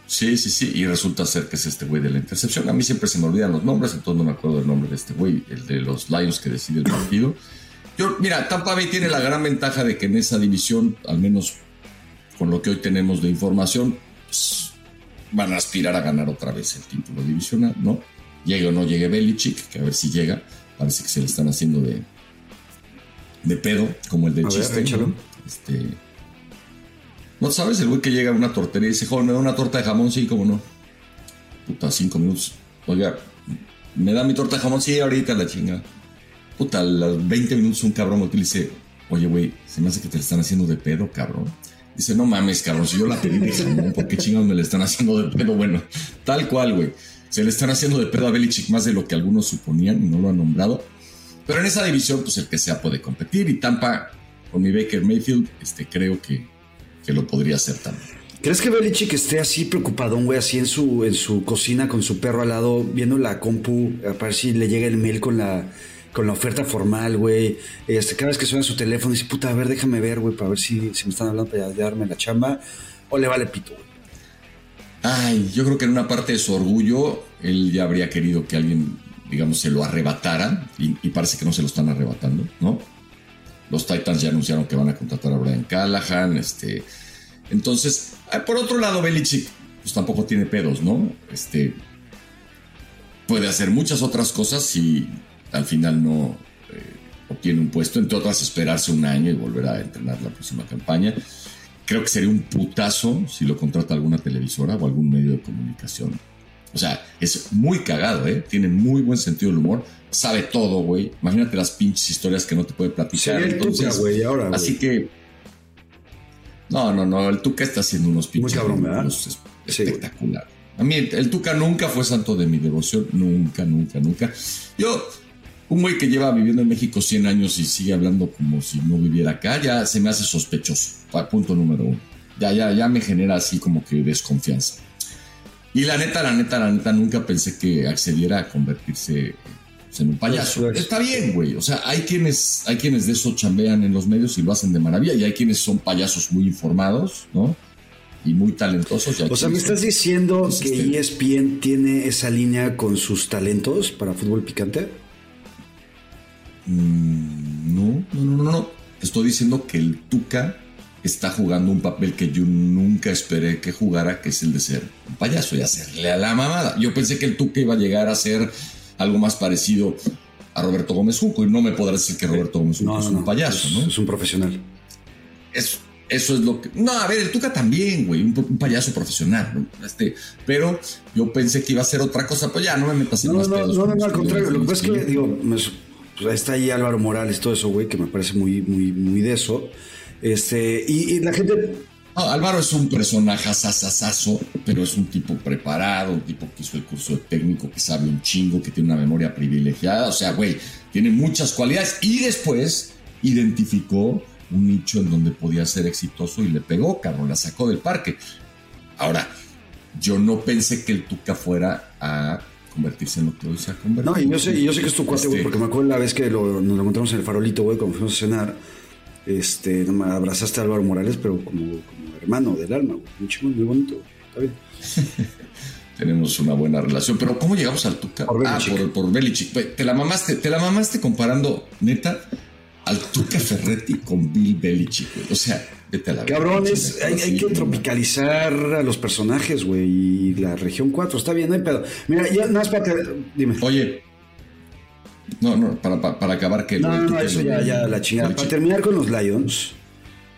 Sí, sí, sí. Y resulta ser que es este güey de la intercepción. A mí siempre se me olvidan los nombres, entonces no me acuerdo del nombre de este güey, el de los Lions que decide el partido. Yo, mira, Tampa Bay tiene la gran ventaja de que en esa división, al menos con lo que hoy tenemos de información, pues, van a aspirar a ganar otra vez el título divisional, ¿no? Llegue o no llegue Belichick, que a ver si llega. Parece que se le están haciendo de, de pedo, como el de chiste. este, ¿No sabes el güey que llega a una tortería y dice, joven, me da una torta de jamón? Sí, como no. Puta, cinco minutos. Oiga, ¿me da mi torta de jamón? Sí, ahorita la chinga. Puta, a los 20 minutos un cabrón me dice, oye, güey, se me hace que te le están haciendo de pedo, cabrón. Dice, no mames, cabrón, si yo la pedí de jamón, ¿por qué chingados me le están haciendo de pedo? Bueno, tal cual, güey. Se le están haciendo de pedo a Belichick más de lo que algunos suponían y no lo han nombrado. Pero en esa división, pues el que sea puede competir. Y Tampa, con mi Baker Mayfield, este, creo que, que lo podría hacer también. ¿Crees que Belichick esté así preocupado, güey, así en su, en su cocina con su perro al lado, viendo la compu, a ver si le llega el mail con la, con la oferta formal, güey? Este, cada vez que suena su teléfono, dice, puta, a ver, déjame ver, güey, para ver si, si me están hablando para darme la chamba, o le vale pito, güey. Ay, yo creo que en una parte de su orgullo, él ya habría querido que alguien digamos, se lo arrebataran, y, parece que no se lo están arrebatando, ¿no? Los Titans ya anunciaron que van a contratar a Brian Callahan, este... Entonces, ah, por otro lado, Belichick, pues tampoco tiene pedos, ¿no? Este... Puede hacer muchas otras cosas si al final no eh, obtiene un puesto, entre otras esperarse un año y volver a entrenar la próxima campaña. Creo que sería un putazo si lo contrata alguna televisora o algún medio de comunicación o sea, es muy cagado, ¿eh? Tiene muy buen sentido del humor. Sabe todo, güey. Imagínate las pinches historias que no te puede platicar. Entonces, güey, ahora, Así que. No, no, no. El Tuca está haciendo unos pinches. Muy cabrón, espectacular. a mí, el Tuca nunca fue santo de mi devoción. Nunca, nunca, nunca. Yo, un güey que lleva viviendo en México 100 años y sigue hablando como si no viviera acá, ya se me hace sospechoso. Punto número uno. Ya, ya, ya me genera así como que desconfianza. Y la neta, la neta, la neta, nunca pensé que accediera a convertirse en un payaso. Está bien, güey. O sea, hay quienes, hay quienes de eso chambean en los medios y lo hacen de maravilla. Y hay quienes son payasos muy informados, ¿no? Y muy talentosos. o sea, ¿me estás diciendo que ESPN tiene esa línea con sus talentos para fútbol picante? Mm, no, no, no, no, no. Estoy diciendo que el Tuca está jugando un papel que yo nunca esperé que jugara, que es el de ser un payaso y hacerle a la mamada. Yo pensé que el Tuca iba a llegar a ser algo más parecido a Roberto Gómez Junco y no me podrás decir que Roberto Gómez Junco es un payaso, ¿no? Es un profesional. Es, eso es lo que... No, a ver, el Tuca también, güey, un, payaso profesional, ¿no? Este, pero yo pensé que iba a ser otra cosa, pues ya, no me metas en no, más no, pedos No, no, no, al contrario, lo que pasa es que, digo, me- pues, está ahí Álvaro Morales, todo eso, güey, que me parece muy, muy, muy de eso. Este, y, y la gente, No, Álvaro es un personaje asasasazo, pero es un tipo preparado, un tipo que hizo el curso de técnico, que sabe un chingo, que tiene una memoria privilegiada. O sea, güey, tiene muchas cualidades. Y después identificó un nicho en donde podía ser exitoso y le pegó, cabrón, la sacó del parque. Ahora, yo no pensé que el Tuca fuera a convertirse en lo que hoy se ha convertido. No, y yo sé, y yo sé que es tu cuate, güey, Este, porque me acuerdo la vez que lo- nos lo encontramos en el farolito, güey, cuando fuimos a cenar. Este, no me abrazaste a Álvaro Morales, pero como, como hermano del alma, güey. Un chingón muy bonito, güey. Está bien. tenemos una buena relación. Pero ¿cómo llegamos al Tuca? Por ah, Belichick. por, por Belichick. Te la mamaste, te la mamaste comparando, neta, al Tuca Ferretti con Bill Belichick, güey. O sea, vete a la Cabrones, hay, hay que tropicalizar a los personajes, güey, y la región 4, está bien, no hay pedo. Mira, ya nada más para que. Dime. Oye. No, no, para, para, para acabar que... No, no, eso ya, ya, la chingada. Para terminar con los Lions,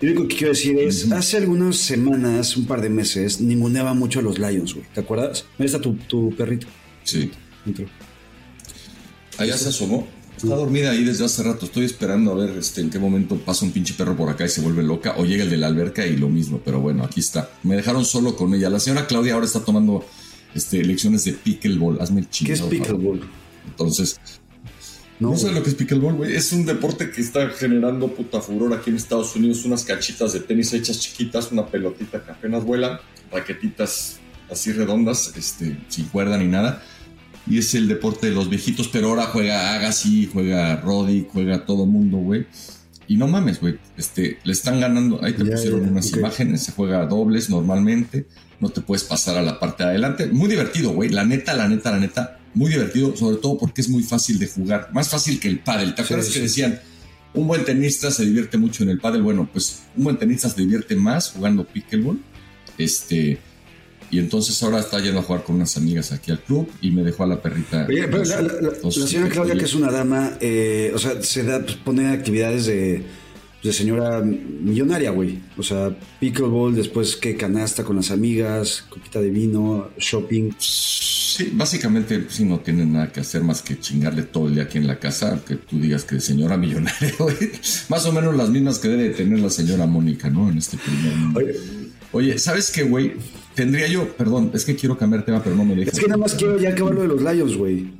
lo único que quiero decir es, hace algunas semanas, un par de meses, ninguneaba mucho a los Lions, güey. ¿Te acuerdas? Mira, está tu, tu perrito. Sí. Entró. Allá se asomó. Está dormida ahí desde hace rato. Estoy esperando a ver este, en qué momento pasa un pinche perro por acá y se vuelve loca. O llega el de la alberca y lo mismo. Pero bueno, aquí está. Me dejaron solo con ella. La señora Claudia ahora está tomando este, lecciones de pickleball. Hazme el ¿Qué chingado. es favor. pickleball? Entonces, No, no, sé lo que es pickleball, güey. Es un deporte que está generando puta furor aquí en Estados Unidos. Unas cachitas de tenis hechas chiquitas, una pelotita que apenas vuela, raquetitas así redondas, este, sin cuerda ni nada. Y es el deporte de los viejitos, pero ahora juega Agassi, juega Roddy, juega todo mundo, güey. Y no mames, güey. Este, le están ganando. Ahí te pusieron unas imágenes. Se juega a dobles normalmente. No te puedes pasar a la parte de adelante. Muy divertido, güey. La neta, la neta, la neta. Muy divertido, sobre todo porque es muy fácil de jugar. Más fácil que el pádel. ¿Te acuerdas Sí, que decían un buen tenista se divierte mucho en el pádel? Bueno, pues un buen tenista se divierte más jugando pickleball. Este. Y entonces ahora está yendo a jugar con unas amigas aquí al club y me dejó a la perrita. Oye, pero la, la- la- Entonces, la señora Claudia, que es una dama, eh, o sea, se da, pues, pone actividades de, de señora millonaria, güey. O sea, pickleball, después que canasta con las amigas, copita de vino, shopping. Sí, básicamente sí no tienen nada que hacer más que chingarle todo el día aquí en la casa, aunque tú digas que señora millonaria, güey. Más o menos las mismas que debe tener la señora Mónica, ¿no? En este primer. Oye, Oye, ¿sabes qué, güey? Tendría yo, perdón, es que quiero cambiar tema, pero no me deja. es que nada más quiero ya acabar lo de los Lions, güey.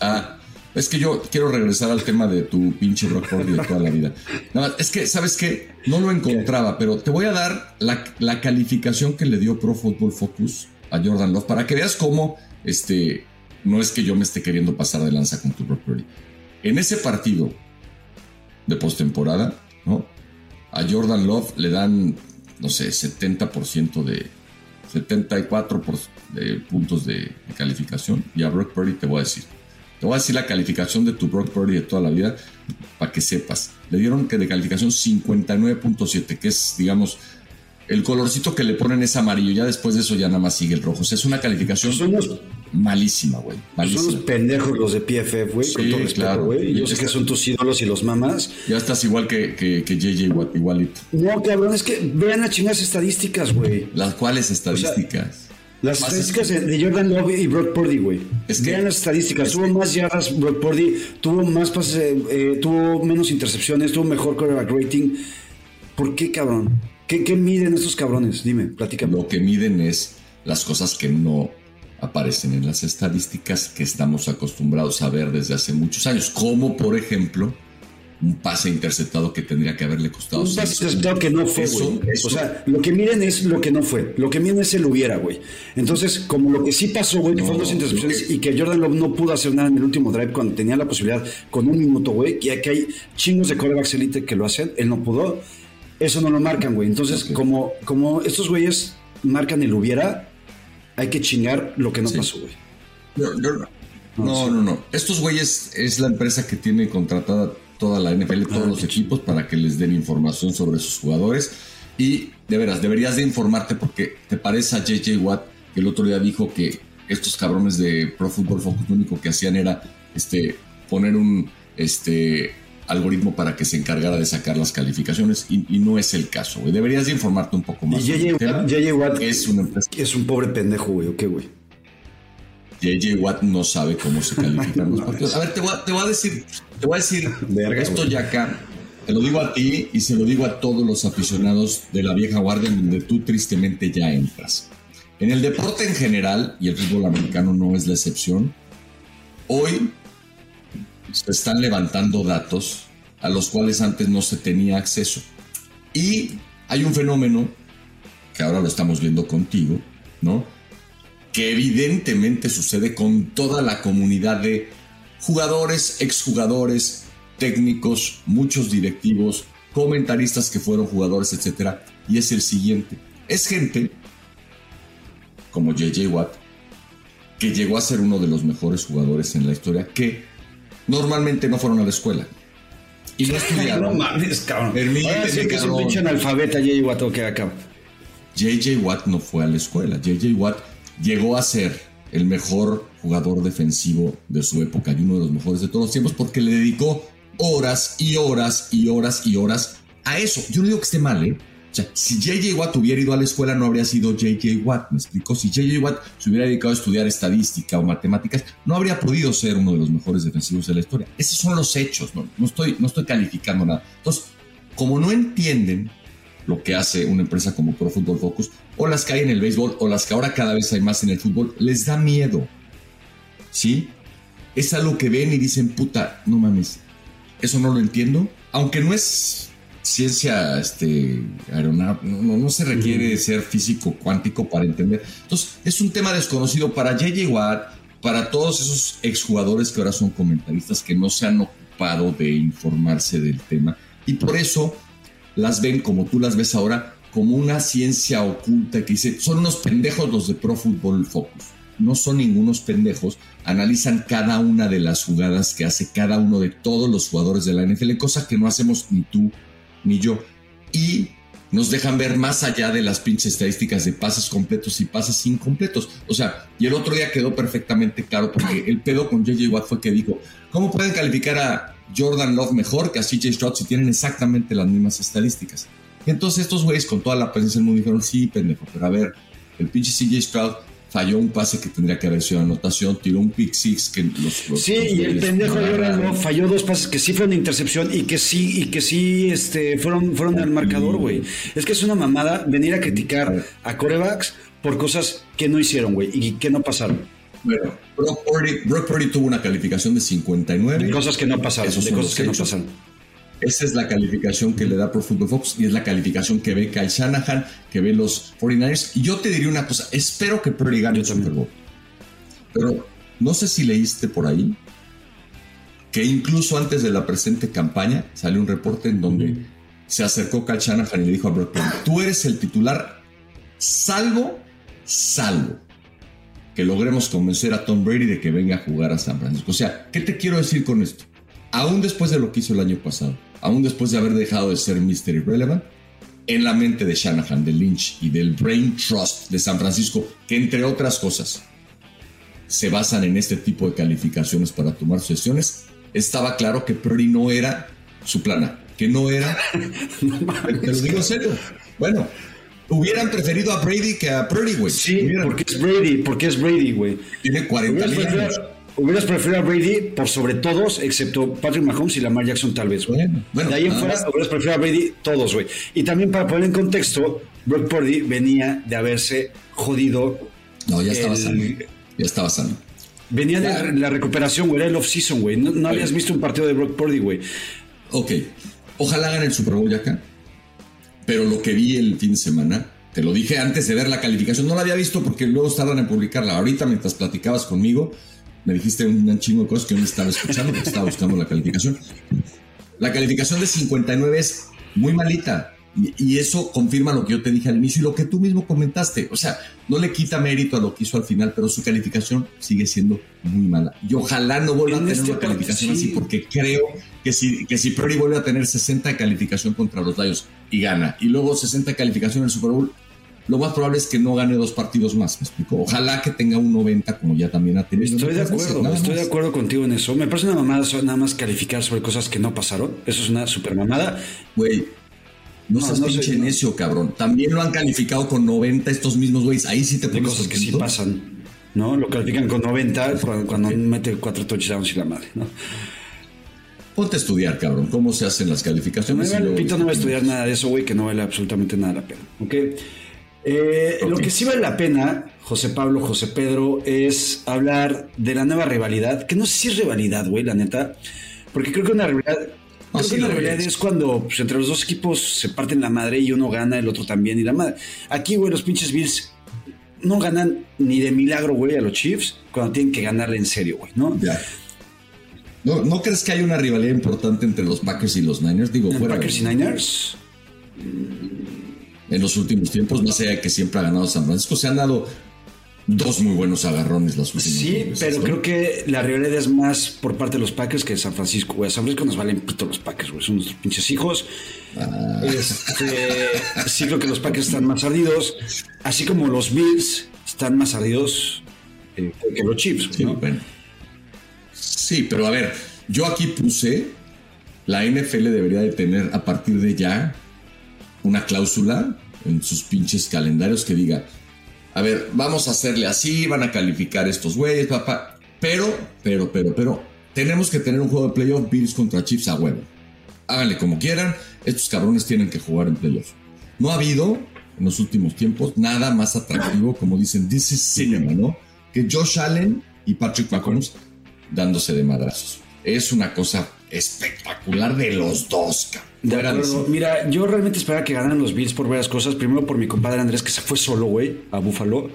Ah, es que yo quiero regresar al tema de tu pinche Brock Purdy de toda la vida. Nada más, es que, ¿sabes qué? No lo encontraba, pero te voy a dar la, la calificación que le dio Pro Football Focus a Jordan Love para que veas cómo, este, no es que yo me esté queriendo pasar de lanza con tu Brock Purdy. En ese partido de postemporada, ¿no? A Jordan Love le dan, no sé, 70% de, 74 por- de puntos de, de calificación. Y a Brock Purdy te voy a decir. Te voy a decir la calificación de tu Brock Purdy de toda la vida para que sepas. Le dieron que de calificación 59.7, que es, digamos, el colorcito que le ponen es amarillo. Ya después de eso ya nada más sigue el rojo. O sea, es una calificación Son los, malísima, güey. son los pendejos los de PFF, güey, con Sí, todo respeto, claro. güey. Yo sé que son tus ídolos y los mamas. Ya estás igual que, que, que JJ igualito. No, cabrón, es que vean las chingas estadísticas, güey. Las cuales estadísticas. Las Más estadísticas de- de Jordan Love y Brock Purdy, güey. Es que- Vean las estadísticas. Tuvo más yardas Brock Purdy, tuvo más pases, eh, eh, tuvo menos intercepciones, tuvo mejor quarterback rating. ¿Por qué, cabrón? ¿Qué, qué miden estos cabrones? Dime, platícame. Lo que miden es las cosas que no aparecen en las estadísticas que estamos acostumbrados a ver desde hace muchos años, como por ejemplo un pase interceptado que tendría que haberle costado. Un pase interceptado que no fue, güey. O sea, lo que miren es lo que no fue. Lo que miren es el hubiera, güey. Entonces, como lo que sí pasó, güey, que No, fueron dos intercepciones que- y que Jordan Love no pudo hacer nada en el último drive cuando tenía la posibilidad con un minuto, güey, que aquí hay chingos de quarterbacks elite que lo hacen, él no pudo. Eso no lo marcan, güey. Entonces, como, como estos güeyes marcan el hubiera, hay que chingar lo que no Sí. pasó, güey. Yo- yo- no, no, no. Estos güeyes es la empresa que tiene contratada toda la NFL, todos los equipos, para que les den información sobre sus jugadores. Y de veras, deberías de informarte porque te parece a JJ Watt que el otro día dijo que estos cabrones de Pro Football Focus lo único que hacían era este, poner un este, algoritmo para que se encargara de sacar las calificaciones y, no es el caso, güey. Deberías de informarte un poco más. Y JJ Watt es, un, es un pobre pendejo, güey, ¿o qué, güey? JJ Watt no sabe cómo se califican los partidos. A ver, te voy a, decir, te voy a decir esto ya acá. Te lo digo a ti y se lo digo a todos los aficionados de la vieja guardia en donde tú tristemente ya entras. En el deporte en general, y el fútbol americano no es la excepción, hoy se están levantando datos a los cuales antes no se tenía acceso. Y hay un fenómeno, que ahora lo estamos viendo contigo, ¿no? Que evidentemente sucede con toda la comunidad de jugadores, exjugadores, técnicos, muchos directivos, comentaristas que fueron jugadores, etc. Y es el siguiente. Es gente como JJ Watt, que llegó a ser uno de los mejores jugadores en la historia, que normalmente no fueron a la escuela. Y no estudiaron. no mames, cabrón. Ahora que es un pinche analfabeta JJ Watt o que acá. JJ Watt no fue a la escuela. JJ Watt llegó a ser el mejor jugador defensivo de su época y uno de los mejores de todos los tiempos porque le dedicó horas y horas y horas y horas a eso. Yo no digo que esté mal, ¿eh? O sea, si J.J. Watt hubiera ido a la escuela, no habría sido J.J. Watt, ¿me explico? Si J.J. Watt se hubiera dedicado a estudiar estadística o matemáticas, no habría podido ser uno de los mejores defensivos de la historia. Esos son los hechos, no, no, estoy, no estoy calificando nada. Entonces, como no entienden lo que hace una empresa como Pro Football Focus, o las que hay en el béisbol, o las que ahora cada vez hay más en el fútbol, les da miedo. ¿Sí? Es algo que ven y dicen, puta, no mames, eso no lo entiendo. Aunque no es ciencia este, aeronáutica, no, se requiere ser físico cuántico para entender. Entonces, es un tema desconocido para J.J. Watt, para todos esos exjugadores que ahora son comentaristas que no se han ocupado de informarse del tema. Y por eso las ven como tú las ves ahora, como una ciencia oculta que dice, son unos pendejos los de Pro Football Focus. No son ningunos pendejos, analizan cada una de las jugadas que hace cada uno de todos los jugadores de la NFL, cosa que no hacemos ni tú ni yo. Y nos dejan ver más allá de las pinches estadísticas de pases completos y pases incompletos. O sea, y el otro día quedó perfectamente claro porque el pedo con JJ Watt fue que dijo, ¿cómo pueden calificar a Jordan Love mejor que a CJ Stroud si tienen exactamente las mismas estadísticas? Y entonces estos güeyes con toda la presencia del mundo dijeron, sí, pendejo, pero a ver, el pinche CJ Stroud falló un pase que tendría que haber sido anotación, tiró un pick six que los, Sí, y el pendejo no, falló dos pases que sí fueron intercepción y que sí y que sí este fueron fueron al marcador, güey. Es que es una mamada venir a criticar a corebacks por cosas que no hicieron, güey, y que no pasaron. Bueno, Brock Purdy, tuvo una calificación de 59. De cosas que no pasaron, de cosas que no pasaron. Esa es la calificación que le da Pro Football Fox y es la calificación que ve Kyle Shanahan, que ve los 49ers. Y yo te diría una cosa, espero que Purdy gane el Super Bowl. Pero no sé si leíste por ahí que incluso antes de la presente campaña salió un reporte en donde se acercó Kyle Shanahan y le dijo a Brock tú eres el titular salvo, salvo que logremos convencer a Tom Brady de que venga a jugar a San Francisco. O sea, ¿qué te quiero decir con esto? Aún después de lo que hizo el año pasado, aún después de haber dejado de ser Mr. Irrelevant, en la mente de Shanahan, de Lynch y del Brain Trust de San Francisco, que entre otras cosas se basan en este tipo de calificaciones para tomar sesiones, estaba claro que Purdy no era su plana, que no era. te lo digo en serio. Bueno, hubieran preferido a Brady que a Purdy, güey. Sí, porque es Brady, porque es Brady, güey. Tiene 40 años. Hubieras preferido a Brady por sobre todos, excepto Patrick Mahomes y Lamar Jackson, tal vez. Bueno, de ahí en fuera, hubieras preferido a Brady todos, güey. Y también para poner en contexto, Brock Purdy venía de haberse jodido. No, ya estaba sano. Ya estaba sano. Venía de la recuperación, güey, era el off-season, güey. No, habías visto un partido de Brock Purdy, güey. Ok. Ojalá hagan el Super Bowl ya acá. Pero lo que vi el fin de semana, te lo dije antes de ver la calificación, no la había visto porque luego tardan en publicarla. Ahorita, mientras platicabas conmigo, me dijiste un, chingo de cosas que yo no estaba escuchando porque estaba buscando la calificación. La calificación de 59 es muy malita. Y, eso confirma lo que yo te dije al inicio y lo que tú mismo comentaste. O sea, no le quita mérito a lo que hizo al final, pero su calificación sigue siendo muy mala. Y ojalá no vuelva a tener este una calificación así, porque creo que si, que si Prairie vuelve a tener 60 de calificación contra los Lions y gana, y luego 60 de calificación en el Super Bowl, lo más probable es que no gane dos partidos más, ¿me explico? Ojalá que tenga un 90 como ya también ha tenido. Estoy de acuerdo, estoy de acuerdo contigo en eso. Me parece una mamada nada más calificar sobre cosas que no pasaron. Eso es una super mamada. Güey, no, seas pinche necio, cabrón. También lo han calificado con 90 estos mismos güeyes. Ahí sí te pones cosas que sí pasan, ¿no? Lo califican con 90 cuando, mete cuatro touchdowns y la madre, ¿no? Ponte a estudiar, cabrón, cómo se hacen las calificaciones. No, Pito no va a estudiar nada de eso, güey, que no vale absolutamente nada la pena, ¿ok? Eh, lo que sí vale la pena, José Pablo, José Pedro, es hablar de la nueva rivalidad, que no sé si es rivalidad, güey, la neta, porque creo que una rivalidad, creo que una rivalidad es cuando pues, entre los dos equipos se parten la madre y uno gana, el otro también, y la madre. Aquí, güey, los pinches Bills no ganan ni de milagro, güey, a los Chiefs cuando tienen que ganarle en serio, güey, ¿no? Ya. ¿No, ¿No crees que hay una rivalidad importante entre los Packers y los Niners? Digo, fuera. ¿Packers y Niners? En los últimos tiempos, más allá de que siempre ha ganado San Francisco, se han dado dos muy buenos agarrones las últimas Sí, pero creo que la realidad es más por parte de los Packers que de San Francisco, güey. San Francisco nos valen pito los Packers, güey. Son nuestros pinches hijos. Ah. Este, sí creo que los Packers están más ardidos, así como los Bills están más ardidos eh, que los Chiefs, sí, Sí, pero a ver, yo aquí puse, la NFL debería de tener a partir de ya una cláusula en sus pinches calendarios que diga, a ver, vamos a hacerle así, van a calificar estos güeyes, papá. Pero, pero, pero, pero, tenemos que tener un juego de playoff Bills contra Chiefs a huevo. Háganle como quieran, estos cabrones tienen que jugar en playoff. No ha habido en los últimos tiempos nada más atractivo, como dicen, this is cinema, ¿no? Que Josh Allen y Patrick Mahomes dándose de madrazos. Es una cosa espectacular de los dos, Mira, yo realmente esperaba que ganaran los Bills por varias cosas. Primero por mi compadre Andrés, que se fue solo, güey, a Buffalo.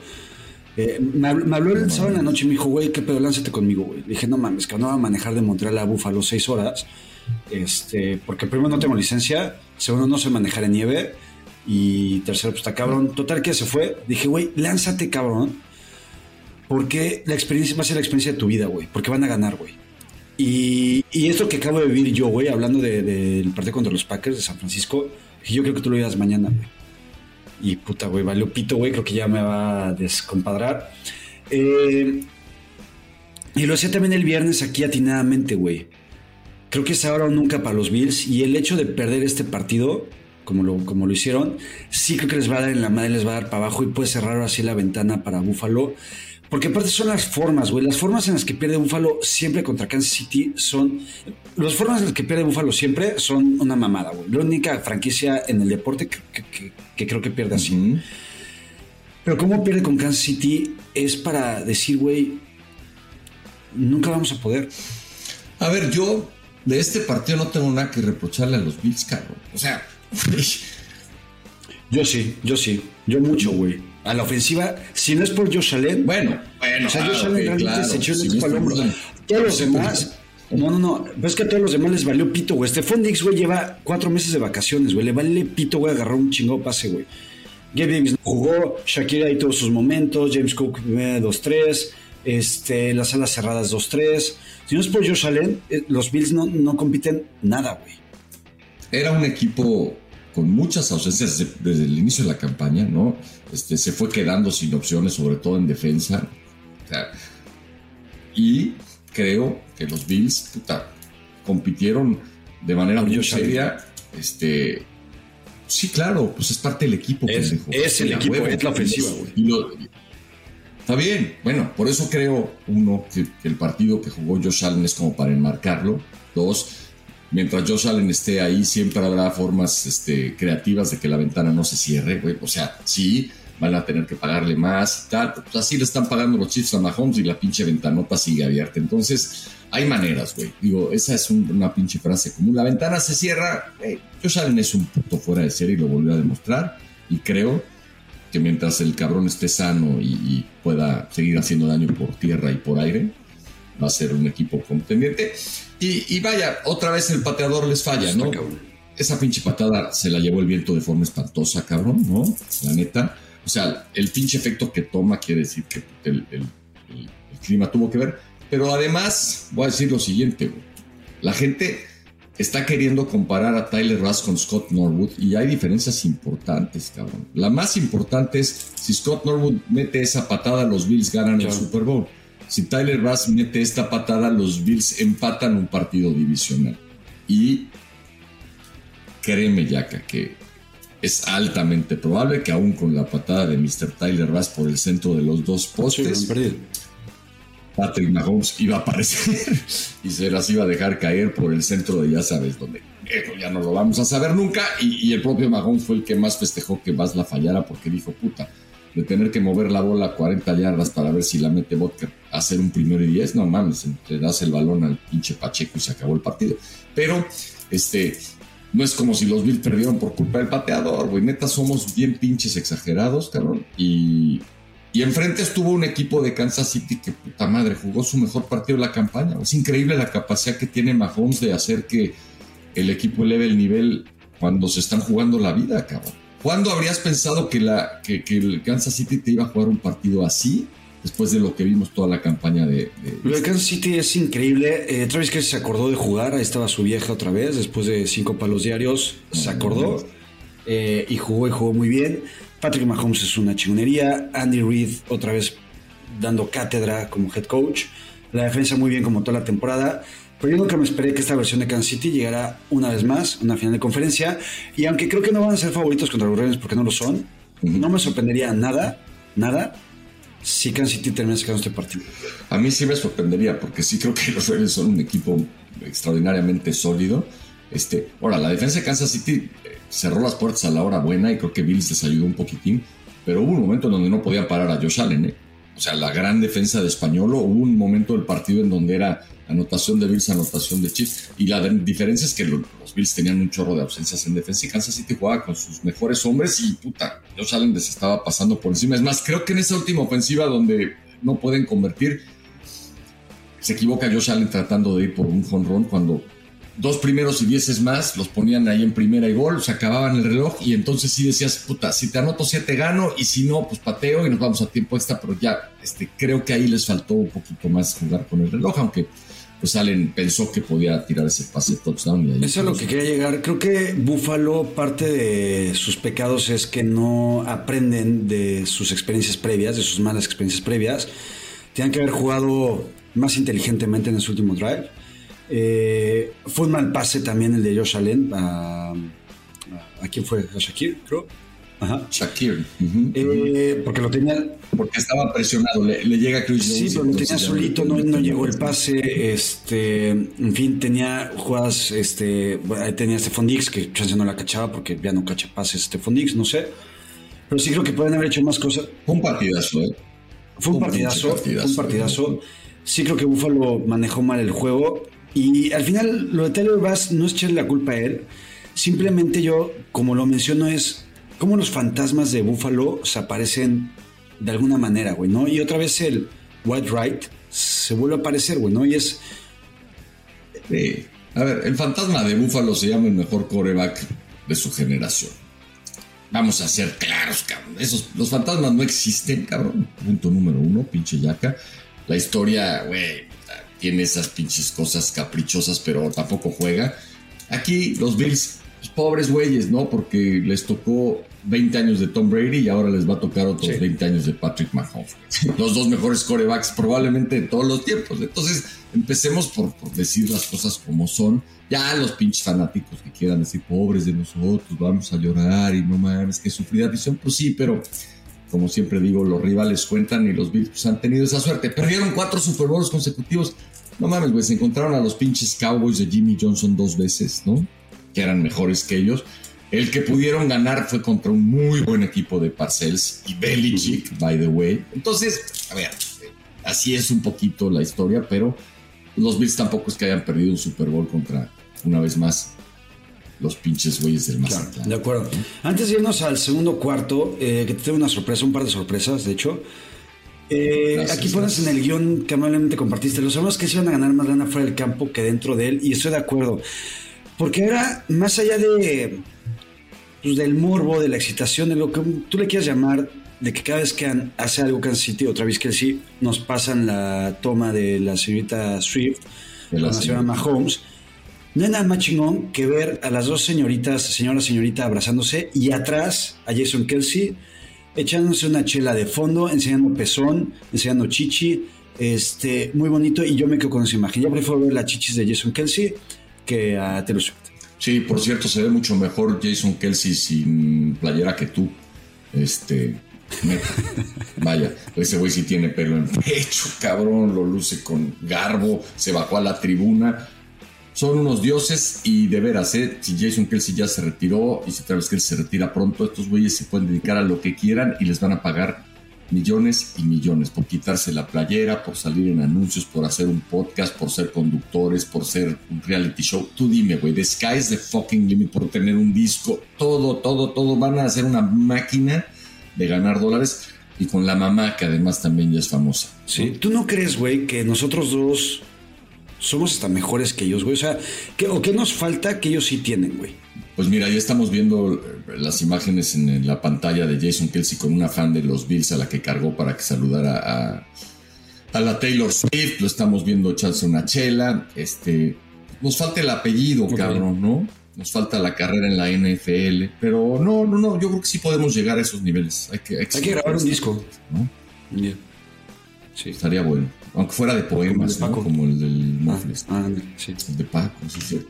Eh, me, habló el sábado en la noche y me dijo, güey, qué pedo, lánzate conmigo, güey. Le dije, no mames, que no va a manejar de Montreal a Buffalo seis horas. Este, porque primero no tengo licencia, segundo no sé manejar en nieve y tercero, pues está cabrón. Total que se fue. Dije, güey, lánzate, cabrón. Porque la experiencia va a ser la experiencia de tu vida, güey. Porque van a ganar, güey. Y, esto que acabo de vivir yo, güey, hablando del de, partido contra los Packers de San Francisco, yo creo que tú lo veas mañana, güey. Y puta, güey, valió pito, güey, creo que ya me va a descompadrar. Eh, y lo hacía también el viernes aquí atinadamente, güey. Creo que es ahora o nunca para los Bills. Y el hecho de perder este partido, como lo, como lo hicieron, sí creo que les va a dar en la madre, les va a dar para abajo y puede cerrar así la ventana para Buffalo. Porque aparte son las formas, güey. Las formas en las que pierde Buffalo siempre contra Kansas City son. Las formas en las que pierde Buffalo siempre son una mamada, güey. La única franquicia en el deporte que, creo que pierde así. Pero cómo pierde con Kansas City es para decir, güey, nunca vamos a poder. A ver, yo de este partido no tengo nada que reprocharle a los Bills, cabrón. O sea, yo sí, yo sí. Yo mucho, güey a la ofensiva, si no es por Josh Allen. Bueno, bueno. O sea, Josh Allen realmente se echó el equipo al hombro. Todos los demás. No, no, no. Pero es que a todos los demás les valió pito, güey. Stephon Dix, güey, lleva cuatro meses de vacaciones, güey. Le vale pito, güey, agarrar un chingo pase, güey. Gabe jugó, Shakira y todos sus momentos, James Cook 2-3, este, las alas cerradas 2-3. Si no es por Josh Allen, eh, los Bills no, no compiten nada, güey. Era un equipo con muchas ausencias desde, el inicio de la campaña, ¿no? Este, se fue quedando sin opciones, sobre todo en defensa. y creo que los Bills compitieron de manera muy seria. Este, sí, claro, pues es parte del equipo. Es, es el equipo, es la ofensiva, güey. Está bien, bueno, por eso creo, uno, que, que, el partido que jugó Josh Allen es como para enmarcarlo. Dos, mientras Josh Allen esté ahí, siempre habrá formas este, creativas de que la ventana no se cierre, güey. O sea, sí, van a tener que pagarle más, tal. Pues así le están pagando los Chiefs a Mahomes y la pinche ventanota sigue abierta. Entonces, hay maneras, güey. Digo, esa es una pinche frase común. La ventana se cierra. Josh Allen es un puto fuera de serie y lo volvió a demostrar. Y creo que mientras el cabrón esté sano y pueda seguir haciendo daño por tierra y por aire, va a ser un equipo contendiente. Y, vaya, otra vez el pateador les falla, ¿no? esa pinche patada se la llevó el viento de forma espantosa, cabrón, ¿no? La neta. O sea, el pinche efecto que toma quiere decir que el, clima tuvo que ver. Pero además, voy a decir lo siguiente, güey. La gente está queriendo comparar a Tyler Russ con Scott Norwood y hay diferencias importantes, cabrón. La más importante es si Scott Norwood mete esa patada, los Bills ganan el Super Bowl. Si Tyler Russ mete esta patada, los Bills empatan un partido divisional. Y créeme, Yaka, que es altamente probable que aún con la patada de Mr. Tyler Russ por el centro de los dos postes, Patrick Mahomes iba a aparecer y se las iba a dejar caer por el centro de ya sabes dónde. Eso ya no lo vamos a saber nunca. Y, el propio Mahomes fue el que más festejó que Vas la fallara porque dijo, puta, de tener que mover la bola 40 yardas para ver si la mete Vodka hacer un primero y 10, no mames, le das el balón al pinche Pacheco y se acabó el partido. Pero, este, no es como si los Bills perdieron por culpa del pateador, güey. Neta, somos bien pinches exagerados, cabrón. Y, y enfrente estuvo un equipo de Kansas City que, puta madre, jugó su mejor partido de la campaña. Es increíble la capacidad que tiene Mahomes de hacer que el equipo eleve el nivel cuando se están jugando la vida, cabrón. ¿Cuándo habrías pensado que, la, que, el Kansas City te iba a jugar un partido así? Después de lo que vimos toda la campaña de. Lo de Kansas City es increíble. Eh, Travis que se acordó de jugar. Ahí estaba su vieja otra vez. Después de cinco palos diarios, se acordó. Eh, y jugó y jugó muy bien. Patrick Mahomes es una chingonería. Andy Reid otra vez dando cátedra como head coach. La defensa muy bien como toda la temporada. Pero yo nunca me esperé que esta versión de Kansas City llegara una vez más a una final de conferencia. Y aunque creo que no van a ser favoritos contra los Ravens porque no lo son, no me sorprendería nada, nada, si Kansas City termina sacando este partido. A mí sí me sorprendería porque sí creo que los Ravens son un equipo extraordinariamente sólido. Este, ahora, la defensa de Kansas City cerró las puertas a la hora buena y creo que Bills les ayudó un poquitín, pero hubo un momento en donde no podían parar a Josh Allen. ¿eh? O sea, la gran defensa de Españolo, hubo un momento del partido en donde era anotación de Bills, anotación de Chiefs, y la diferencia es que los, Bills tenían un chorro de ausencias en defensa y Kansas City jugaba con sus mejores hombres y puta, Josh Allen les estaba pasando por encima. Es más, creo que en esa última ofensiva donde no pueden convertir, se equivoca Josh Allen tratando de ir por un run cuando dos primeros y dieces más, los ponían ahí en primera y gol, se acababan el reloj y entonces sí decías, puta, si te anoto siete gano y si no, pues pateo y nos vamos a tiempo extra, pero ya este, creo que ahí les faltó un poquito más jugar con el reloj, aunque pues Allen pensó que podía tirar ese pase touchdown. Y ahí Eso es lo que quería llegar. Creo que Buffalo, parte de sus pecados es que no aprenden de sus experiencias previas, de sus malas experiencias previas. Tienen que haber jugado más inteligentemente en ese último drive eh, fue un mal pase también el de Josh Allen. ¿A, a quién fue? ¿A Shakir, creo? Ajá. Shakir. Eh, porque lo tenía. Porque estaba presionado, le, llega a Chris Sí, pero lo tenía solito, no, no llegó el pase. Este, en fin, tenía jugadas. Este, tenía Stephon Dix, que chance no la cachaba porque ya no cacha pases Stephon Dix, no sé. Pero sí creo que pueden haber hecho más cosas. Fue un partidazo, ¿eh? Fue un, partidazo, fue un partidazo. Sí creo que Buffalo manejó mal el juego. Y al final, lo de Taylor Bass no es echarle la culpa a él. Simplemente yo, como lo menciono, es como los fantasmas de Buffalo se aparecen de alguna manera, güey, ¿no? Y otra vez el White Right se vuelve a aparecer, güey, ¿no? Y es. A ver, el fantasma de Buffalo se llama el mejor coreback de su generación. Vamos a ser claros, cabrón. Esos, los fantasmas no existen, cabrón. Punto número uno, pinche yaca. La historia, güey, tiene esas pinches cosas caprichosas, pero tampoco juega. Aquí los Bills, pues, pobres güeyes, ¿no? Porque les tocó 20 años de Tom Brady y ahora les va a tocar otros 20 años de Patrick Mahomes. Los dos mejores corebacks probablemente de todos los tiempos. Entonces, empecemos por, decir las cosas como son. Ya los pinches fanáticos que quieran decir, pobres de nosotros, vamos a llorar y no mames, que sufrida visión, pues sí, pero como siempre digo, los rivales cuentan y los Bills pues, han tenido esa suerte. Perdieron cuatro Super Bowls consecutivos. No mames, güey, se encontraron a los pinches Cowboys de Jimmy Johnson dos veces, ¿no? Que eran mejores que ellos. El que pudieron ganar fue contra un muy buen equipo de Parcells y Belichick, by the way. Entonces, a ver, así es un poquito la historia, pero los Bills tampoco es que hayan perdido un Super Bowl contra, una vez más, los pinches güeyes del Mazatlán. de acuerdo. Antes de irnos al segundo cuarto, eh, que te tengo una sorpresa, un par de sorpresas, de hecho. Eh, aquí pones en el guion que amablemente compartiste. Los sabemos que se iban a ganar más lana fuera del campo que dentro de él, y estoy de acuerdo. Porque ahora, más allá de pues, del morbo, de la excitación, de lo que tú le quieras llamar, de que cada vez que hace algo Kansas City, otra vez que sí, nos pasan la toma de la señorita Swift, de la, señora Mahomes. No hay nada más chingón que ver a las dos señoritas, señora señorita, abrazándose y atrás a Jason Kelsey echándose una chela de fondo, enseñando pezón, enseñando chichi, este, muy bonito y yo me quedo con esa imagen. Ya prefiero ver las chichis de Jason Kelsey que a Taylor Swift. Sí, por cierto, se ve mucho mejor Jason Kelsey sin playera que tú. Este, Vaya, ese güey sí tiene pelo en pecho, cabrón, lo luce con garbo, se bajó a la tribuna. Son unos dioses y de veras, ¿eh? si Jason Kelsey ya se retiró y si Travis Kelsey se retira pronto, estos güeyes se pueden dedicar a lo que quieran y les van a pagar millones y millones por quitarse la playera, por salir en anuncios, por hacer un podcast, por ser conductores, por ser un reality show. Tú dime, güey, the sky's the fucking limit por tener un disco. Todo, todo, todo. Van a hacer una máquina de ganar dólares y con la mamá que además también ya es famosa. Sí, ¿tú no crees, güey, que nosotros dos somos hasta mejores que ellos, güey? O sea, ¿qué, ¿o qué nos falta que ellos sí tienen, güey? Pues mira, ya estamos viendo eh, las imágenes en la pantalla de Jason Kelsey con una fan de los Bills a la que cargó para que saludara a, a la Taylor Swift. Lo estamos viendo echarse una chela. Este, nos falta el apellido, cabrón, ¿no? Nos falta la carrera en la NFL, pero no, no, no, yo creo que sí podemos llegar a esos niveles. Hay que, hay que, grabar un disco. ¿no? Sí. Estaría bueno. Aunque fuera de poemas, como el, del Mofles. Ah, sí. El de Paco, sí, sí.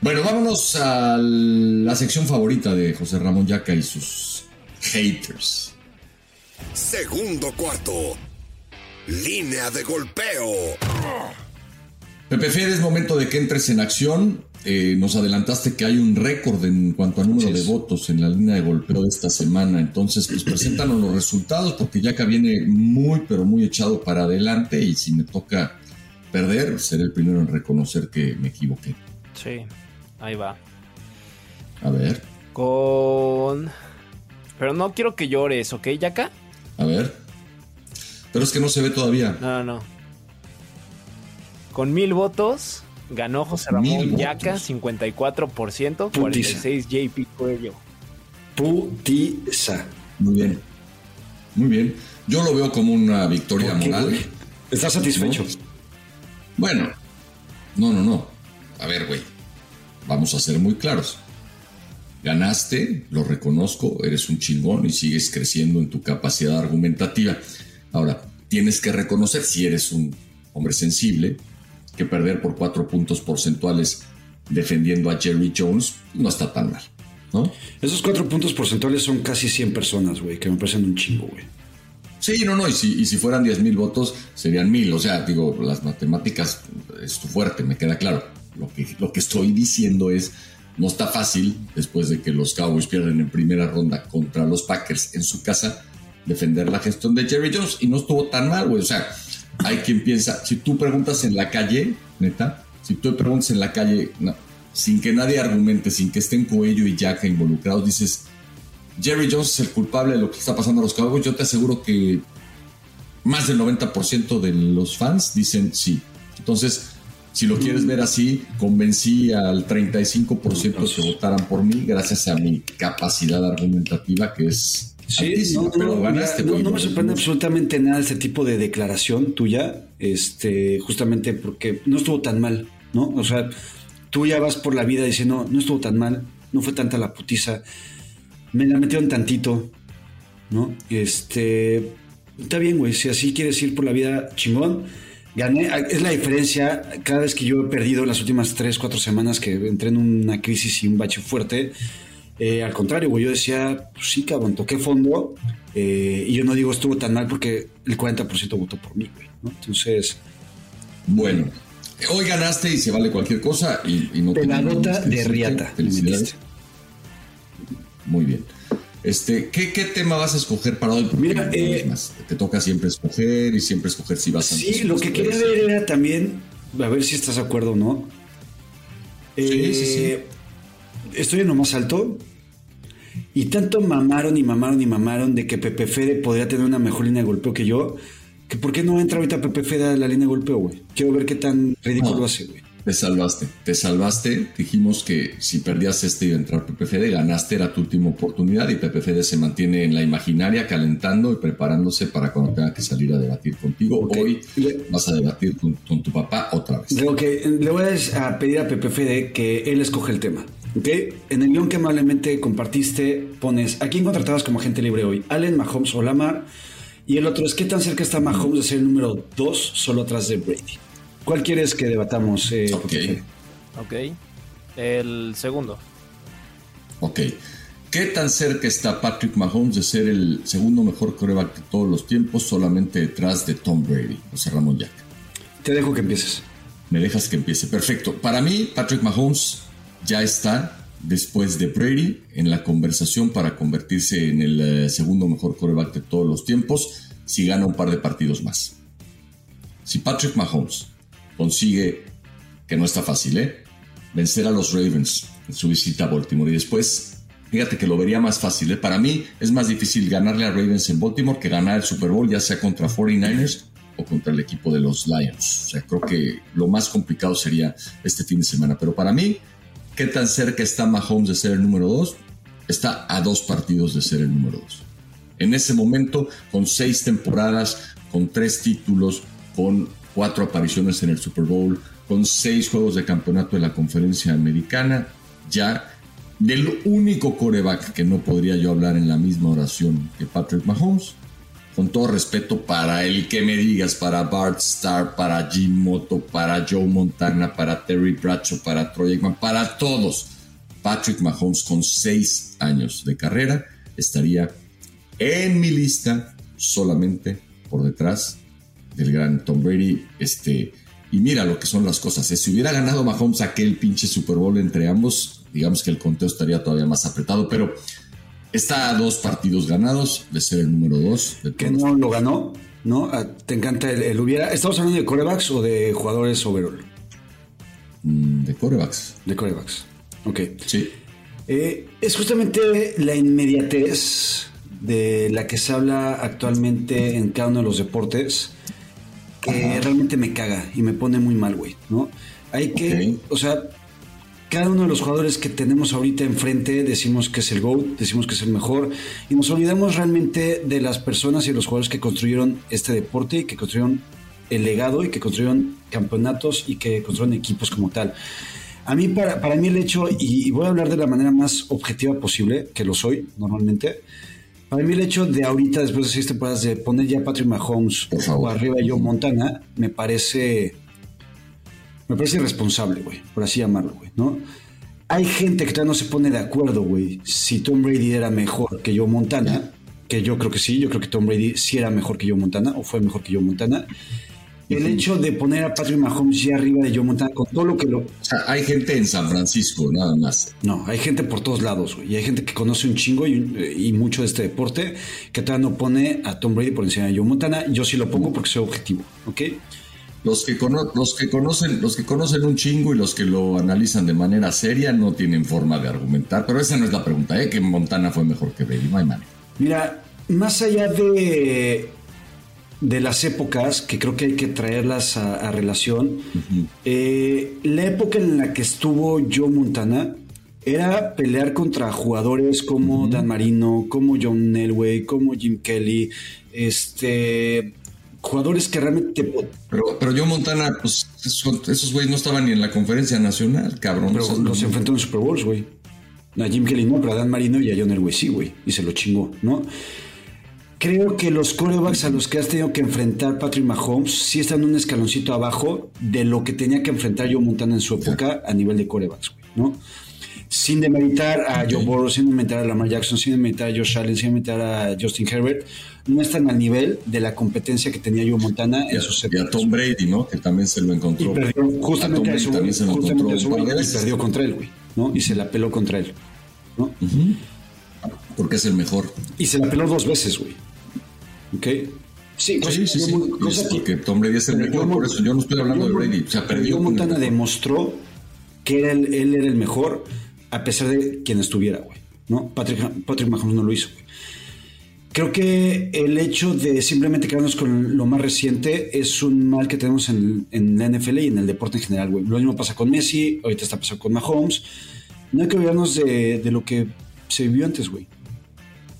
Bueno, vámonos a la sección favorita de José Ramón Yaca y sus haters. Segundo cuarto. Línea de golpeo. Pepe Fede, es momento de que entres en acción. Eh, nos adelantaste que hay un récord en cuanto a número de votos en la línea de golpeo de esta semana. Entonces, pues preséntanos los resultados, porque ya que viene muy, pero muy echado para adelante. Y si me toca perder, seré el primero en reconocer que me equivoqué. Sí, ahí va. A ver. Con. Pero no quiero que llores, ¿ok, Yaka? A ver. Pero es que no se ve todavía. No, no. Con mil votos, Ganó José Ramón Yaca, 54%, 46 JP Cuello. Putiza. Muy bien. Muy bien. Yo lo veo como una victoria moral. ¿Estás satisfecho? Bueno, no, no, no. A ver, güey. Vamos a ser muy claros. Ganaste, lo reconozco, eres un chingón y sigues creciendo en tu capacidad argumentativa. Ahora, tienes que reconocer si eres un hombre sensible, que perder por cuatro puntos porcentuales defendiendo a Jerry Jones no está tan mal, ¿no? Esos cuatro puntos porcentuales son casi 100 personas, güey, que me parecen un chingo, güey. Sí, no, no, y si, y si fueran 10 mil votos serían mil, o sea, digo, las matemáticas es tu fuerte, me queda claro. Lo que, lo que estoy diciendo es, no está fácil, después de que los Cowboys pierden en primera ronda contra los Packers en su casa, defender la gestión de Jerry Jones, y no estuvo tan mal, güey, o sea, hay quien piensa, si tú preguntas en la calle, neta, si tú preguntas en la calle, sin que nadie argumente, sin que estén Coello y Jack involucrados, dices, Jerry Jones es el culpable de lo que está pasando a los Cowboys, yo te aseguro que más del 90% de los fans dicen sí. Entonces, si lo quieres ver así, convencí al 35% que votaran por mí gracias a mi capacidad argumentativa que es Sí, no, pero ganaste. No, me sorprende absolutamente nada este tipo de declaración tuya, este, justamente porque no estuvo tan mal, ¿no? O sea, tú ya vas por la vida diciendo, no estuvo tan mal, no fue tanta la putiza, me la metieron tantito, ¿no? Este, está bien, güey, si así quieres ir por la vida chingón, gané, es la diferencia, cada vez que yo he perdido las últimas 3, 4 semanas que entré en una crisis y un bache fuerte, eh, al contrario, güey, yo decía, pues sí, cabrón, toqué fondo. Eh, y yo no digo estuvo tan mal porque el 40% votó por mí, güey. ¿no? Entonces. Bueno, hoy ganaste y se vale cualquier cosa y, no te. la nota de Riata. Felicidades. Muy bien. Este, ¿qué, tema vas a escoger para hoy? Mira, eh, te toca siempre escoger y siempre escoger si vas a. Sí, lo que quería ver era también, a ver si estás de acuerdo o no. sí, sí, sí. Estoy en lo más alto, y tanto mamaron y mamaron y mamaron de que Pepe Fede podría tener una mejor línea de golpeo que yo, que por qué no entra ahorita Pepe Fede a la línea de golpeo, güey. Quiero ver qué tan ridículo hace, güey. Te salvaste, te salvaste. Dijimos que si perdías este iba a entrar PPFD, ganaste, era tu última oportunidad y PPFD se mantiene en la imaginaria calentando y preparándose para cuando tenga que salir a debatir contigo. Hoy vas a debatir con, tu papá otra vez. Lo que le voy a pedir a PPFD que él escoge el tema. ¿Okay? En el guion que amablemente compartiste pones ¿a quién contratabas como agente libre hoy? ¿Allen, Mahomes o Lamar? Y el otro es ¿qué tan cerca está Mahomes de ser el número 2 solo atrás de Brady? ¿Cuál quieres que debatamos? Eh, ok. Ok. El segundo. Ok. ¿Qué tan cerca está Patrick Mahomes de ser el segundo mejor coreback de todos los tiempos, solamente detrás de Tom Brady, José Ramón Jack? Te dejo que empieces. Me dejas que empiece. Perfecto. Para mí, Patrick Mahomes ya está después de Brady en la conversación para convertirse en el eh, segundo mejor coreback de todos los tiempos si gana un par de partidos más. Si Patrick Mahomes consigue, que no está fácil, ¿eh? vencer a los Ravens en su visita a Baltimore y después, fíjate que lo vería más fácil. ¿eh? Para mí es más difícil ganarle a Ravens en Baltimore que ganar el Super Bowl, ya sea contra 49ers o contra el equipo de los Lions. O sea, creo que lo más complicado sería este fin de semana. Pero para mí, ¿qué tan cerca está Mahomes de ser el número 2? Está a dos partidos de ser el número 2. En ese momento, con seis temporadas, con tres títulos, con cuatro apariciones en el Super Bowl, con seis juegos de campeonato de la conferencia americana, ya del único coreback que no podría yo hablar en la misma oración que Patrick Mahomes, con todo respeto para el que me digas, para Bart Starr, para Jim Moto, para Joe Montana, para Terry Bradshaw, para Troy Aikman, para todos. Patrick Mahomes con seis años de carrera estaría en mi lista solamente por detrás del gran Tom Brady. Este, y mira lo que son las cosas. ¿eh? Si hubiera ganado Mahomes aquel pinche Super Bowl entre ambos, digamos que el conteo estaría todavía más apretado, pero está a dos partidos ganados de ser el número dos. que no lo ganó, ¿no? Ah, ¿Te encanta el, hubiera? ¿Estamos hablando de corebacks o de jugadores overall? Mm, de corebacks. De corebacks. Ok. Sí. Eh, es justamente la inmediatez de la que se habla actualmente en cada uno de los deportes que realmente me caga y me pone muy mal, güey, ¿no? Hay que, o sea, cada uno de los jugadores que tenemos ahorita enfrente decimos que es el GOAT, decimos que es el mejor y nos olvidamos realmente de las personas y los jugadores que construyeron este deporte y que construyeron el legado y que construyeron campeonatos y que construyeron equipos como tal. A mí, para, para mí el hecho, y voy a hablar de la manera más objetiva posible, que lo soy normalmente, para mí el hecho de ahorita, después de seis temporadas, de poner ya Patrick Mahomes o arriba de Joe Montana, me parece... Me parece irresponsable, güey, por así llamarlo, güey, ¿no? Hay gente que todavía no se pone de acuerdo, güey, si Tom Brady era mejor que Joe Montana, que yo creo que sí, yo creo que Tom Brady sí era mejor que Joe Montana, o fue mejor que Joe Montana, el hecho de poner a Patrick Mahomes ya arriba de Joe Montana con todo lo que lo... O sea, hay gente en San Francisco, nada más. No, hay gente por todos lados, güey. Y hay gente que conoce un chingo y, mucho de este deporte que todavía no pone a Tom Brady por encima de Joe Montana. Yo sí lo pongo porque soy objetivo, ¿ok? Los que, los, que conocen, los que conocen un chingo y los que lo analizan de manera seria no tienen forma de argumentar, pero esa no es la pregunta, ¿eh? Que Montana fue mejor que Brady, no hay manera. Mira, más allá de de las épocas, que creo que hay que traerlas a, relación, eh, la época en la que estuvo Joe Montana era pelear contra jugadores como Dan Marino, como John Elway, como Jim Kelly, este jugadores que realmente pero, pero Joe Montana, pues esos güeyes no estaban ni en la conferencia nacional, cabrón. Pero los enfrentó en Super Bowls, güey. A Jim Kelly no, pero a Dan Marino y a John Elway sí, güey. Y se lo chingó, ¿no? Creo que los corebacks a los que has tenido que enfrentar Patrick Mahomes sí están un escaloncito abajo de lo que tenía que enfrentar Joe Montana en su época a nivel de corebacks, ¿no? Sin demeritar a Joe Burrow, sin demeritar a Lamar Jackson, sin demeritar a Josh Allen, sin demeritar a Justin Herbert, no están al nivel de la competencia que tenía Joe Montana en sus. Y a Tom Brady, ¿no? Que también se lo encontró. Y perdió justamente a, Tom Brady se lo encontró y perdió contra él, güey, ¿no? Y se la peló contra él, ¿no? Porque es el mejor. Y se la peló dos veces, güey. ¿Ok? Sí, sí, sí, sí. porque Tom Brady es el mejor, por eso yo no estoy hablando de Brady. O sea, perdió. Montana demostró que él era el mejor a pesar de quien estuviera, güey. ¿No? Patrick, Patrick Mahomes no lo hizo, güey. Creo que el hecho de simplemente quedarnos con lo más reciente es un mal que tenemos en, la NFL y en el deporte en general, güey. Lo mismo pasa con Messi, ahorita está pasando con Mahomes. No hay que olvidarnos de, de lo que se vivió antes, güey.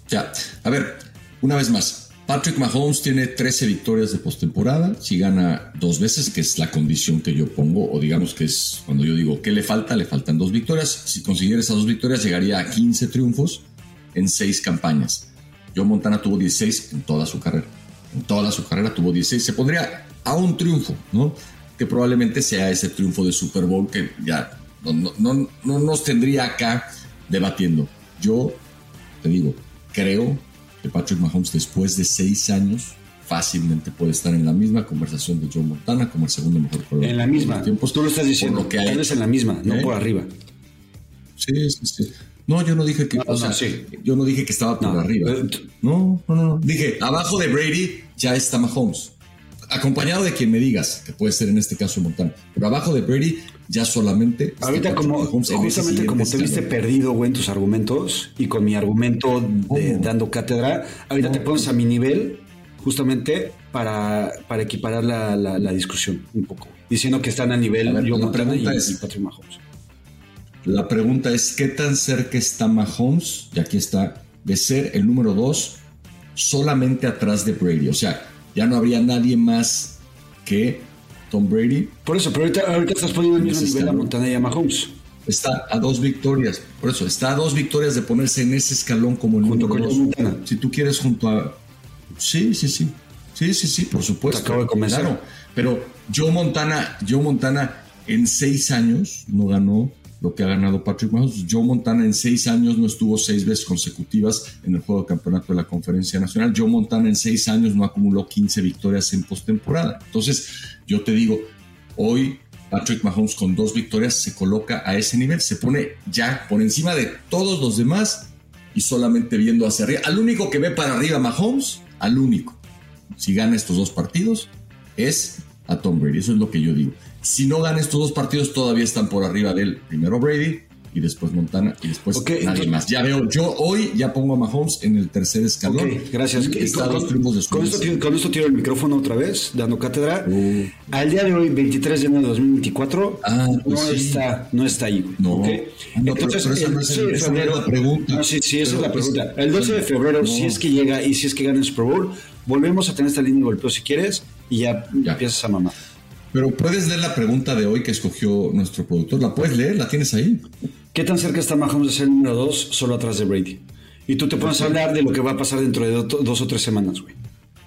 Ya, a ver, una vez más. Patrick Mahomes tiene 13 victorias de postemporada. Si gana dos veces, que es la condición que yo pongo, o digamos que es cuando yo digo que le falta, le faltan dos victorias. Si consiguiera esas dos victorias, llegaría a 15 triunfos en seis campañas. Joe Montana tuvo 16 en toda su carrera. En toda su carrera tuvo 16. Se pondría a un triunfo, ¿no? Que probablemente sea ese triunfo de Super Bowl que ya no, no, no nos tendría acá debatiendo. Yo te digo, creo que Patrick Mahomes después de seis años fácilmente puede estar en la misma conversación de Joe Montana como el segundo mejor jugador. En la misma. Tiempos, Tú lo estás diciendo. Lo que tal vez en la misma, no ¿Eh? por arriba. Sí, sí, sí. No, yo no dije que, o sea, yo no dije que estaba por arriba. No, no, no. Dije, abajo de Brady ya está Mahomes. Acompañado de quien me digas, que puede ser en este caso Montana. Pero abajo de Brady ya solamente. Ahorita, como justamente como te viste perdido, güey, en tus argumentos y con mi argumento de, dando cátedra, ahorita te pones a mi nivel justamente para, para equiparar la, la, discusión un poco. Diciendo que están a nivel yo Montana y, y Patrick Mahomes. La pregunta es, ¿qué tan cerca está Mahomes, y aquí está, de ser el número dos solamente atrás de Brady? O sea, ya no habría nadie más que Tom Brady. Por eso, pero ahorita, estás poniendo el mismo nivel a Montana y a Mahomes. Está a dos victorias, por eso, está a dos victorias de ponerse en ese escalón como el número dos. Si tú quieres junto a... Sí, sí, sí. Sí, sí, sí, por supuesto. acabo de comenzar. Claro, pero Joe Montana, Joe Montana en seis años no ganó lo que ha ganado Patrick Mahomes. Joe Montana en seis años no estuvo seis veces consecutivas en el juego de campeonato de la Conferencia Nacional. Joe Montana en seis años no acumuló 15 victorias en postemporada. Entonces, yo te digo, hoy Patrick Mahomes con dos victorias se coloca a ese nivel, se pone ya por encima de todos los demás y solamente viendo hacia arriba. Al único que ve para arriba Mahomes, al único, si gana estos dos partidos, es a Tom Brady. Eso es lo que yo digo. Si no gana estos dos partidos, todavía están por arriba del primero Brady y después Montana y después nadie más. Ya veo, yo hoy ya pongo a Mahomes en el tercer escalón. gracias. Está con, dos triunfos de con, esto, con esto tiro el micrófono otra vez, dando cátedra. Uh. Al día de hoy, 23 de enero de 2024, ah, pues no, está, no está ahí. No, Entonces, pero, no es el, febrero, la pregunta. No, sí, sí, esa es la pregunta. El 12 de febrero, si es que llega y si es que gana el Super Bowl, volvemos a tener esta línea de golpeo si quieres y ya, ya. empiezas a mamar. Pero puedes leer la pregunta de hoy que escogió nuestro productor. ¿La puedes leer? ¿La tienes ahí? ¿Qué tan cerca está Mahomes de ser el número dos solo atrás de Brady? Y tú te pones a hablar de lo que va a pasar dentro de dos o tres semanas, güey.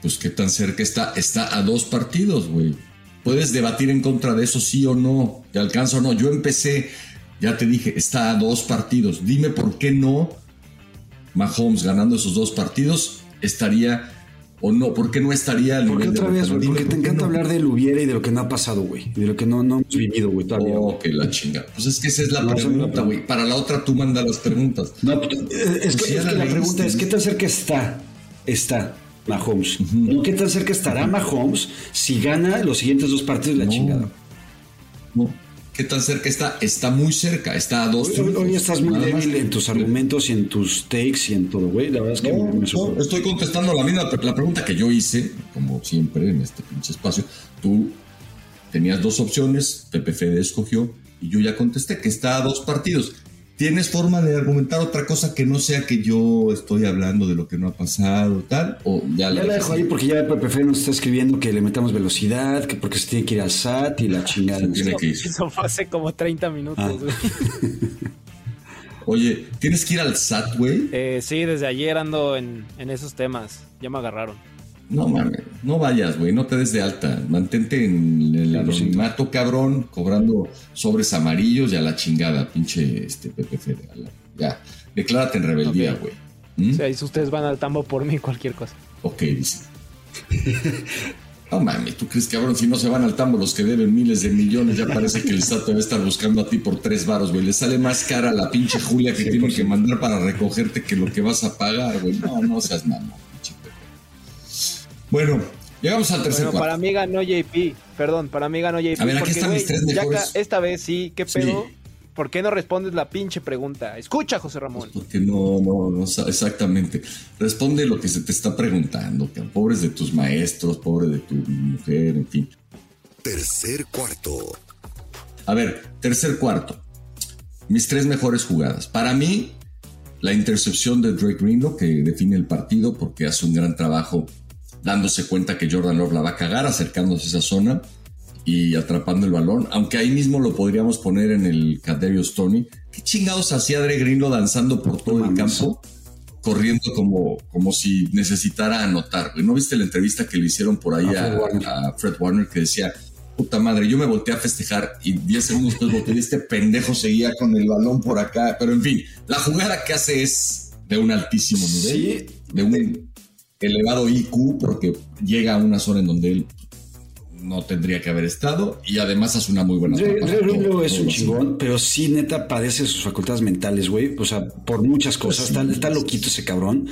Pues qué tan cerca está. Está a dos partidos, güey. Puedes debatir en contra de eso, sí o no. ¿Te alcanza o no? Yo empecé, ya te dije, está a dos partidos. Dime por qué no Mahomes ganando esos dos partidos estaría o no? ¿Por qué no estaría al Porque otra vez, porque te encanta hablar del hubiera y de lo que no ha pasado, güey. De lo que no, no hemos vivido, güey, todavía. Oh, que la chinga. Pues es que esa es la pregunta, güey. Para la otra tú manda las preguntas. No, pues, eh, es, que, pues la, pregunta es, ¿qué tan cerca está? Está Mahomes. ¿Qué tan cerca estará Mahomes si gana los siguientes dos partidos de la chingada? No. ¿Qué tan cerca está? Está muy cerca, está a dos. Hoy, hoy estás muy débil en tus argumentos y en tus takes y en todo, güey. La verdad es que no, me Estoy contestando la misma la pregunta que yo hice, como siempre en este pinche espacio. Tú tenías dos opciones, Pepe Fede escogió y yo ya contesté que está a dos partidos. ¿Tienes forma de argumentar otra cosa que no sea que yo estoy hablando de lo que no ha pasado, tal? ¿O ya, la dejo ahí porque ya PPF nos está escribiendo que le metamos velocidad, que porque se tiene que ir al SAT y la chingada. Tiene que ir. Eso fue hace como 30 minutos, ah. güey. Oye, ¿tienes que ir al SAT, güey? Eh, sí, desde ayer ando en, en esos temas. Ya me agarraron. No mames, no vayas, güey, no te des de alta. Mantente en el anonimato, cabrón, cobrando sobres amarillos y a la chingada, pinche este PPF. Ya, declárate en rebeldía, güey. ¿Mm? O sea, si ustedes van al tambo por mí, cualquier cosa. Ok, dice. No mames, ¿tú crees, cabrón, si no se van al tambo los que deben miles de millones? Ya parece que el va a estar buscando a ti por tres varos, güey. Le sale más cara a la pinche Julia que tiene que mandar para recogerte que lo que vas a pagar, güey. No, no seas mamá. Bueno, llegamos al tercer bueno, Para mí ganó JP. Perdón, para mí ganó JP. A ver, aquí están mis tres mejores. esta vez sí, ¿qué pedo? ¿Por qué no respondes la pinche pregunta? Escucha, José Ramón. Pues porque no, no, no, exactamente. Responde lo que se te está preguntando, que pobres de tus maestros, pobre de tu mujer, en fin. Tercer cuarto. A ver, tercer cuarto. Mis tres mejores jugadas. Para mí, la intercepción de Drake Greenlow, que define el partido porque hace un gran trabajo dándose cuenta que Jordan Love la va a cagar, acercándose a esa zona y atrapando el balón, aunque ahí mismo lo podríamos poner en el Caderius Tony. ¿Qué chingados hacía Drake Greenlow danzando por todo el campo? corriendo como, como si necesitara anotar. ¿No viste la entrevista que le hicieron por ahí a, Fred Warner que decía, puta madre, yo me volteé a festejar y 10 segundos después volteé este pendejo seguía con el balón por acá. Pero en fin, la jugada que hace es de un altísimo nivel, de un elevado IQ, porque llega a una zona en donde él no tendría que haber estado y además hace una muy buena Re, es un chingón, pero sí, neta, padece sus facultades mentales, güey. O sea, por muchas cosas. Pues está, loquito ese cabrón.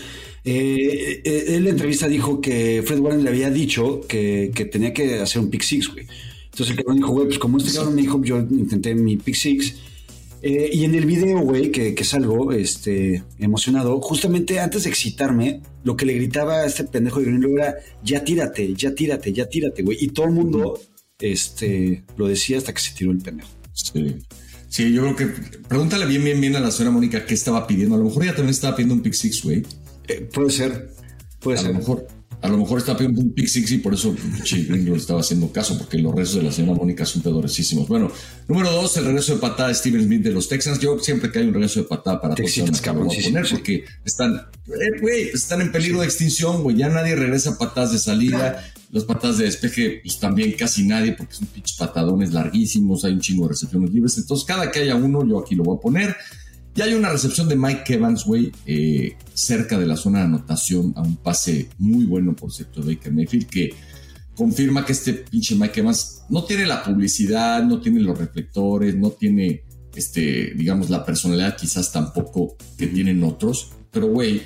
Eh, eh, en la entrevista dijo que Fred Warren le había dicho que, que tenía que hacer un pick six, güey. Entonces el cabrón dijo, güey, pues como este cabrón me dijo, yo intenté mi pick six. Eh, y en el video, güey, que, que, salgo este, emocionado, justamente antes de excitarme, lo que le gritaba a este pendejo de Greenlow era, ya tírate, ya tírate, ya tírate, güey. Y todo el mundo este, lo decía hasta que se tiró el pendejo. Sí. Sí, yo creo que. Pregúntale bien, bien, bien a la señora Mónica qué estaba pidiendo. A lo mejor ella también estaba pidiendo un pick six, güey. Eh, puede ser. Puede a ser. lo mejor. A lo mejor está pidiendo un pick six y por eso Gringo estaba haciendo caso, porque los rezos de la señora Mónica son pedoresísimos. Bueno, número dos, el regreso de patada de Steven Smith de los Texans. Yo siempre que hay un regreso de patada para Texans, cabrón, voy a poner porque están, eh, están en peligro de extinción, güey. Ya nadie regresa patadas de salida. Las patadas de despeje, pues también casi nadie, porque son pinches patadones larguísimos, hay un chingo de recepciones libres. Entonces, cada que haya uno, yo aquí lo voy a poner. Y hay una recepción de Mike Evans, güey, eh, cerca de la zona de anotación, a un pase muy bueno, por cierto, de Baker Mayfield, que confirma que este pinche Mike Evans no tiene la publicidad, no tiene los reflectores, no tiene, este, digamos, la personalidad quizás tampoco que tienen otros. Pero, güey,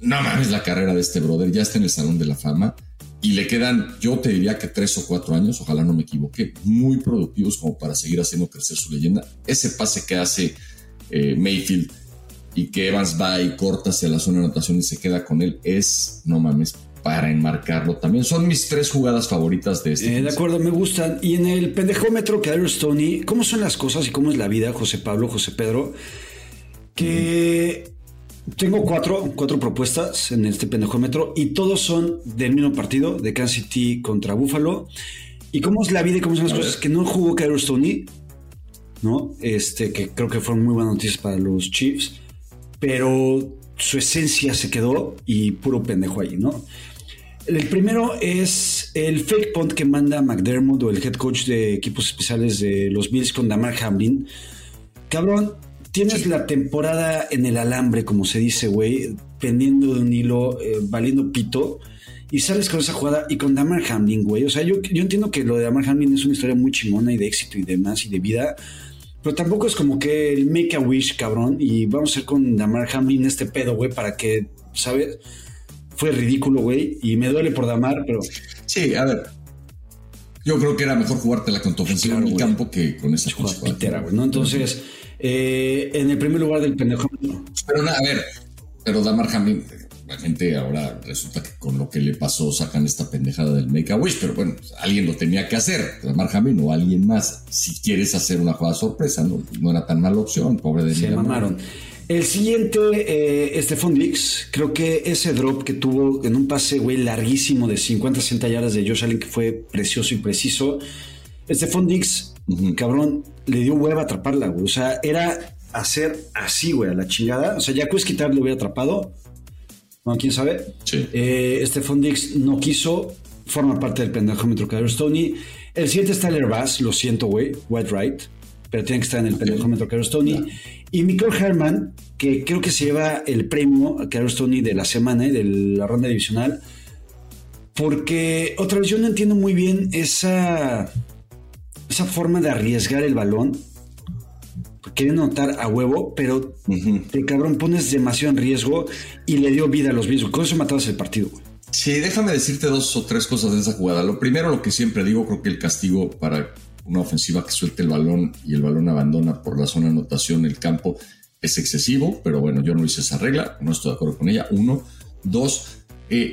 no mames la carrera de este brother, ya está en el Salón de la Fama. Y le quedan, yo te diría que tres o cuatro años, ojalá no me equivoque, muy productivos como para seguir haciendo crecer su leyenda. Ese pase que hace eh, Mayfield y que Evans va y corta hacia la zona de anotación y se queda con él, es, no mames, para enmarcarlo también. Son mis tres jugadas favoritas de este. Eh, de acuerdo, me gustan. Y en el pendejómetro que Stoney, ¿cómo son las cosas y cómo es la vida, José Pablo, José Pedro? Que tengo cuatro, cuatro propuestas en este pendejómetro y todos son del mismo partido, de Kansas City contra Buffalo. ¿Y cómo es la vida y cómo son las cosas? Que no jugó Stoney, ¿no? Este, que creo que fueron muy buenas noticias para los Chiefs, pero su esencia se quedó y puro pendejo ahí, ¿no? El primero es el fake punt que manda McDermott o el head coach de equipos especiales de los Bills con Damar Hamlin. Cabrón, tienes la temporada en el alambre, como se dice, güey, pendiendo de un hilo, eh, valiendo pito, y sales con esa jugada y con Damar Hamlin, güey. O sea, yo, yo entiendo que lo de Damar Hamlin es una historia muy chingona y de éxito y demás y de vida, pero tampoco es como que el make a wish, cabrón, y vamos a hacer con Damar Hamlin este pedo, güey, para que, ¿sabes? Fue ridículo, güey, y me duele por Damar, pero... Sí, a ver. Yo creo que era mejor jugártela con tu ofensiva en el campo que con esa pitera, güey, ¿no? Entonces, eh, en el primer lugar del pendejo... Pero, a ver, pero Damar Hamlin la gente ahora resulta que con lo que le pasó sacan esta pendejada del Make a Wish, pero bueno, pues, alguien lo tenía que hacer, Lamar Hamlin o alguien más. Si quieres hacer una jugada sorpresa, no, no era tan mala opción, pobre de Se mamaron. El siguiente, eh, Stephon Dix, creo que ese drop que tuvo en un pase, güey, larguísimo de 50, 60 yardas de Josh Allen, que fue precioso y preciso. Stephon Dix, cabrón, le dio hueva atraparla, güey. O sea, era hacer así, güey, a la chingada. O sea, ya puedes quitarle, lo hubiera atrapado bueno, quién sabe. Sí. Eh, Stephon Dix no quiso, forma parte del pendejómetro que Stoney. El siguiente es Tyler Bass, lo siento, güey, White Right, pero tiene que estar en el pendejómetro que Stoney. Y Michael Herman, que creo que se lleva el premio a Stoney de la semana y de la ronda divisional, porque otra vez yo no entiendo muy bien esa, esa forma de arriesgar el balón quería notar a huevo, pero el cabrón pones demasiado en riesgo y le dio vida a los Bills. Con eso matabas el partido, Sí, déjame decirte dos o tres cosas de esa jugada. Lo primero, lo que siempre digo, creo que el castigo para una ofensiva que suelte el balón y el balón abandona por la zona de anotación el campo es excesivo, pero bueno, yo no hice esa regla, no estoy de acuerdo con ella. Uno, dos, eh,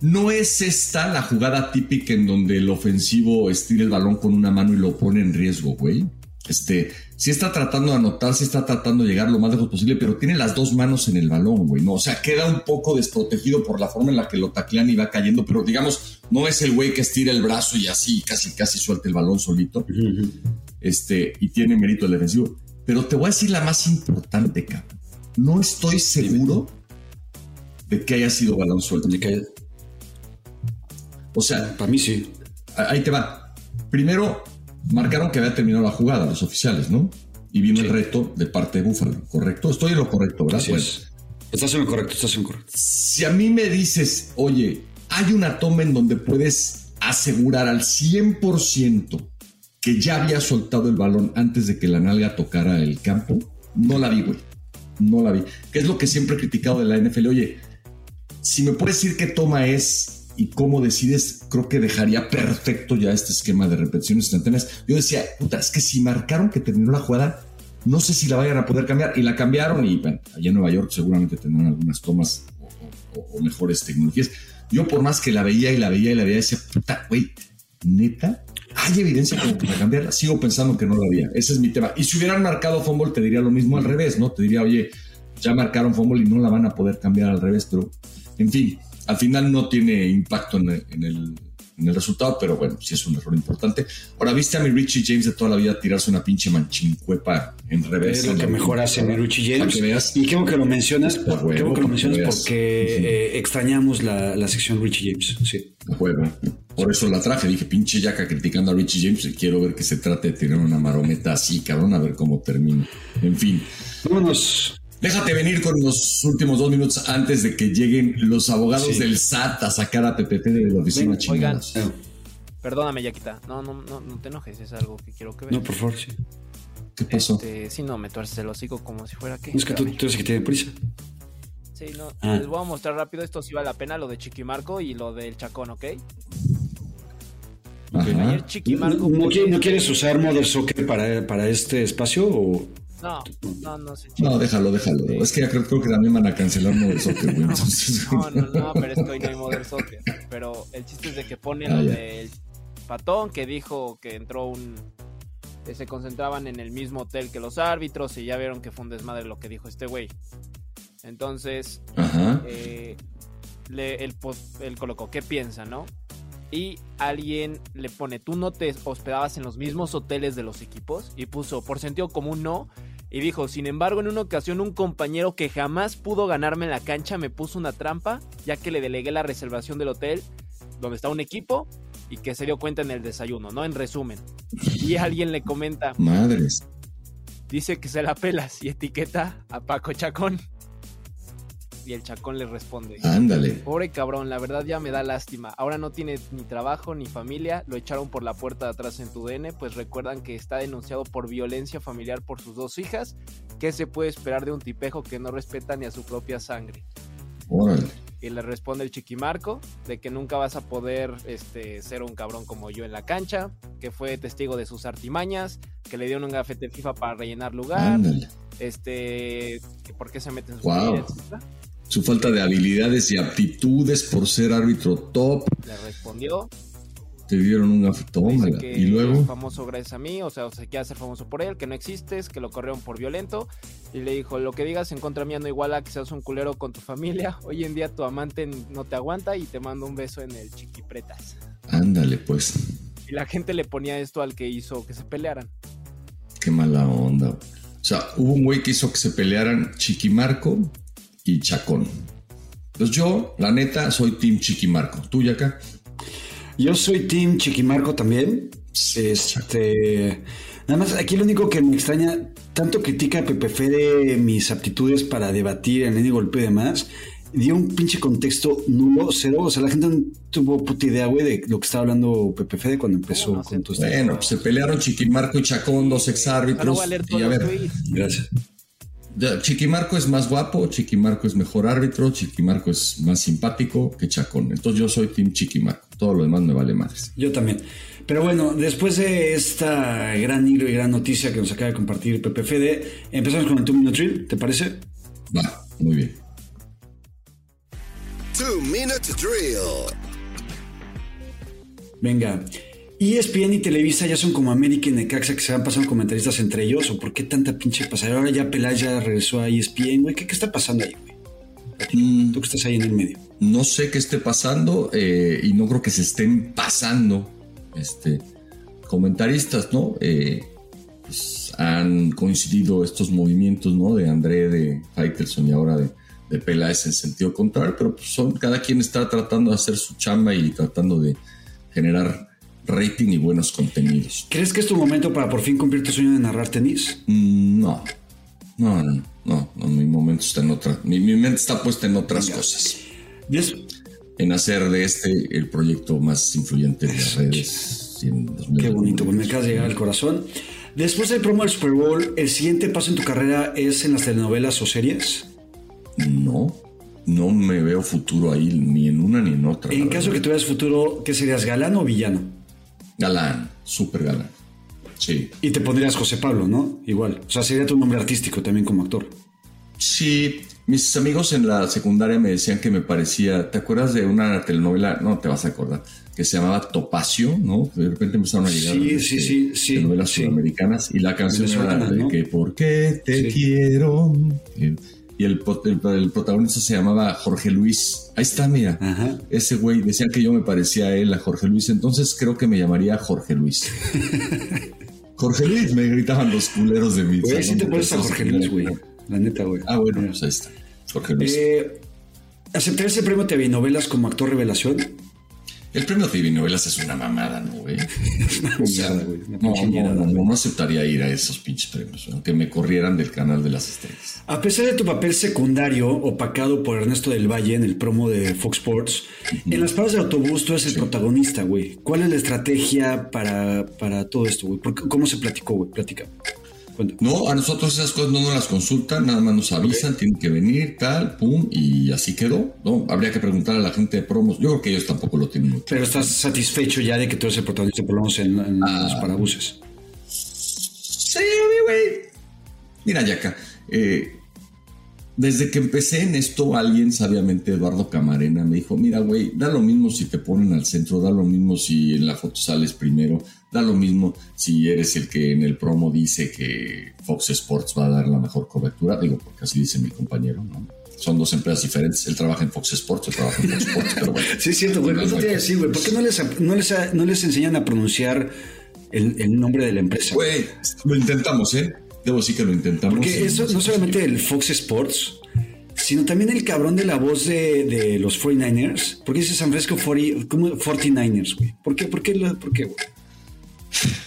no es esta la jugada típica en donde el ofensivo estira el balón con una mano y lo pone en riesgo, güey. Este, sí está tratando de anotar, sí está tratando de llegar lo más lejos posible, pero tiene las dos manos en el balón, güey. No, o sea, queda un poco desprotegido por la forma en la que lo taclean y va cayendo, pero digamos, no es el güey que estira el brazo y así casi casi suelta el balón solito. Este, y tiene mérito el defensivo. Pero te voy a decir la más importante, cabrón. No estoy seguro de que haya sido balón suelto. O sea, para mí sí. Ahí te va. Primero, marcaron que había terminado la jugada, los oficiales, ¿no? Y vino el reto de parte de Búfalo, ¿correcto? Estoy en lo correcto, ¿verdad? Pues, estás en lo correcto, estás en lo correcto. Si a mí me dices, oye, hay una toma en donde puedes asegurar al 100% que ya había soltado el balón antes de que la nalga tocara el campo, no la vi, güey. No la vi. Que es lo que siempre he criticado de la NFL. Oye, si me puedes decir qué toma es y cómo decides, creo que dejaría perfecto ya este esquema de repeticiones instantáneas. Yo decía, puta, es que si marcaron que terminó la jugada, no sé si la vayan a poder cambiar. Y la cambiaron y bueno, allá en Nueva York seguramente tendrán algunas tomas o, mejores tecnologías. Yo por más que la veía y la veía y la veía, decía, puta, güey, neta, hay evidencia como para cambiarla. Sigo pensando que no la había. Ese es mi tema. Y si hubieran marcado fumble, te diría lo mismo al revés, ¿no? Te diría, oye, ya marcaron fumble y no la van a poder cambiar al revés, pero en fin, al final no tiene impacto en el, resultado, pero bueno, sí es un error importante. Ahora, ¿viste a mi Richie James de toda la vida tirarse una pinche manchincuepa en revés? Es lo que mejor hace mi Richie James. Y creo que lo mencionas, creo que lo mencionas porque eh, extrañamos la, sección Richie James. Sí. Juego. Por eso la traje. Dije, pinche yaca criticando a Richie James y quiero ver que se trate de tirar una marometa así, cabrón, a ver cómo termina. En fin. Vámonos. Déjate venir con los últimos dos minutos antes de que lleguen los abogados del SAT a sacar a PPP de la oficina chingada. Perdóname, Yaquita. No, no, no, no te enojes, es algo que quiero que veas. No, por favor, sí. ¿Qué pasó? Este, sí, no, me tuerces el hocico como si fuera que. Es que tú, tú eres el que tiene prisa. Sí, no. Ah. Les voy a mostrar rápido, esto sí vale la pena, lo de Chiquimarco y lo del Chacón, ¿ok? Ayer Chiquimarco. ¿No, ¿No, quieres usar Mother Soccer para, para este espacio o.? No, no, no. No, déjalo, déjalo. Es que ya creo, que también van a cancelar Mother Soccer, güey. No, no, no, pero es que hoy no hay Mother Soccer. Pero el chiste es de que pone ah, lo del patón que dijo que entró un. que se concentraban en el mismo hotel que los árbitros y ya vieron que fue un desmadre lo que dijo este güey. Entonces, eh, le, él, él colocó, ¿qué piensa, no? Y alguien le pone, tú no te hospedabas en los mismos hoteles de los equipos y puso por sentido común no y dijo, sin embargo en una ocasión un compañero que jamás pudo ganarme en la cancha me puso una trampa ya que le delegué la reservación del hotel donde está un equipo y que se dio cuenta en el desayuno, ¿no? En resumen. Y alguien le comenta, madres. Dice que se la pelas y etiqueta a Paco Chacón. Y el chacón le responde. Ándale. Pobre cabrón, la verdad ya me da lástima. Ahora no tiene ni trabajo ni familia. Lo echaron por la puerta de atrás en tu DN, pues recuerdan que está denunciado por violencia familiar por sus dos hijas. ¿Qué se puede esperar de un tipejo que no respeta ni a su propia sangre? Órale. Y le responde el chiquimarco de que nunca vas a poder este, ser un cabrón como yo en la cancha, que fue testigo de sus artimañas, que le dieron un gafete FIFA para rellenar lugar, Ándale. este, que por qué se meten en su wow su falta de habilidades y aptitudes por ser árbitro top. Le respondió. Te dieron un toma y luego. famoso gracias a mí, o sea, o se quiere hacer famoso por él, que no existes, que lo corrieron por violento. Y le dijo: Lo que digas en contra mía no iguala que seas un culero con tu familia. Hoy en día tu amante no te aguanta y te mando un beso en el chiquipretas. Ándale, pues. Y la gente le ponía esto al que hizo que se pelearan. Qué mala onda. O sea, hubo un güey que hizo que se pelearan Chiquimarco y Chacón. Entonces yo, la neta, soy Team Chiquimarco. ¿Tú, acá? Yo soy Team Chiquimarco también. Este, nada más, aquí lo único que me extraña, tanto critica a Pepe Fede mis aptitudes para debatir en el golpe y demás, dio un pinche contexto nulo, cero. O sea, la gente no tuvo puta idea, güey, de lo que estaba hablando Pepe Fede cuando empezó con todo Bueno, pues se pelearon Chiquimarco y Chacón, dos exárbitros. y a ver, gracias. Chiquimarco es más guapo, Chiquimarco es mejor árbitro, Chiquimarco es más simpático que Chacón. Entonces yo soy Team Chiquimarco. Todo lo demás me vale más. Yo también. Pero bueno, después de esta gran hilo y gran noticia que nos acaba de compartir Pepe Fede, empezamos con el 2 Minute Drill, ¿te parece? Va, muy bien. Two Minute Drill. Venga. ESPN y Televisa ya son como América y Necaxa que se van pasando comentaristas entre ellos. ¿O por qué tanta pinche pasada? Ahora ya Pelaya regresó a ESPN, güey. ¿Qué, ¿Qué, está pasando ahí, güey? Mm, Tú que estás ahí en el medio. No sé qué esté pasando eh, y no creo que se estén pasando este, comentaristas, ¿no? Eh, pues han coincidido estos movimientos, ¿no? De André, de Faitelson y ahora de, de Peláez en sentido contrario, pero pues son, cada quien está tratando de hacer su chamba y tratando de generar rating y buenos contenidos. ¿Crees que es tu momento para por fin cumplir tu sueño de narrar tenis? Mm, no. No, no, no, no, mi momento está en otra, mi, mi mente está puesta en otras Venga. cosas. Des en hacer de este el proyecto más influyente de las redes. Qué bonito, pues me acabas de llegar al corazón. Después del promo del Super Bowl, ¿el siguiente paso en tu carrera es en las telenovelas o series? No, no me veo futuro ahí, ni en una ni en otra. En caso que tuvieras futuro, ¿qué serías, galán o villano? Galán, súper galán. Sí. Y te pondrías José Pablo, ¿no? Igual. O sea, sería tu nombre artístico también como actor. Sí, mis amigos en la secundaria me decían que me parecía. ¿Te acuerdas de una telenovela? No te vas a acordar. Que se llamaba Topacio, ¿no? De repente empezaron a llegar sí, sí, sí, sí, telenovelas sí. sudamericanas y la canción era de ¿no? que ¿Por qué te sí. quiero? Y el, el, el, protagonista se llamaba Jorge Luis. Ahí está, mira. Ajá. Ese güey decían que yo me parecía a él, a Jorge Luis. Entonces creo que me llamaría Jorge Luis. Jorge Luis, me gritaban los culeros de mi Güey, sí te puedes a Jorge Luis, güey. La neta, güey. Ah, bueno, pues ahí está. Jorge Luis. Eh, ¿Aceptar ese premio TV Novelas como actor revelación? El premio TV Novelas es una mamada, ¿no, güey? o sea, güey. No, no, no, no, aceptaría ir a esos pinches premios, aunque me corrieran del canal de las estrellas. A pesar de tu papel secundario, opacado por Ernesto del Valle en el promo de Fox Sports, en las paradas de autobús tú eres el sí. protagonista, güey. ¿Cuál es la estrategia para, para todo esto, güey? ¿Cómo se platicó, güey? Platica. No, a nosotros esas cosas no nos las consultan, nada más nos avisan, okay. tienen que venir, tal, pum, y así quedó. No, habría que preguntar a la gente de promos. Yo creo que ellos tampoco lo tienen mucho. Pero estás satisfecho ya de que tú eres el protagonista, menos en, en ah, los parabuses. Sí, güey. Mira, Yaka, eh, desde que empecé en esto, alguien sabiamente, Eduardo Camarena, me dijo, mira, güey, da lo mismo si te ponen al centro, da lo mismo si en la foto sales primero, da lo mismo si eres el que en el promo dice que Fox Sports va a dar la mejor cobertura, digo, porque así dice mi compañero, ¿no? Son dos empresas diferentes, él trabaja en Fox Sports, yo trabajo en Fox Sports, pero bueno. Sí, es cierto, güey, ¿qué te iba a decir, güey? ¿Por qué no les, no les, no les enseñan a pronunciar el, el nombre de la empresa? Güey, lo intentamos, ¿eh? Debo decir que lo intentamos. Porque eso no solamente el Fox Sports, sino también el cabrón de la voz de, de los 49ers. ¿Por qué dice San Francisco 40, ¿cómo? 49ers, güey? ¿Por qué? ¿Por qué? ¿Por qué, güey?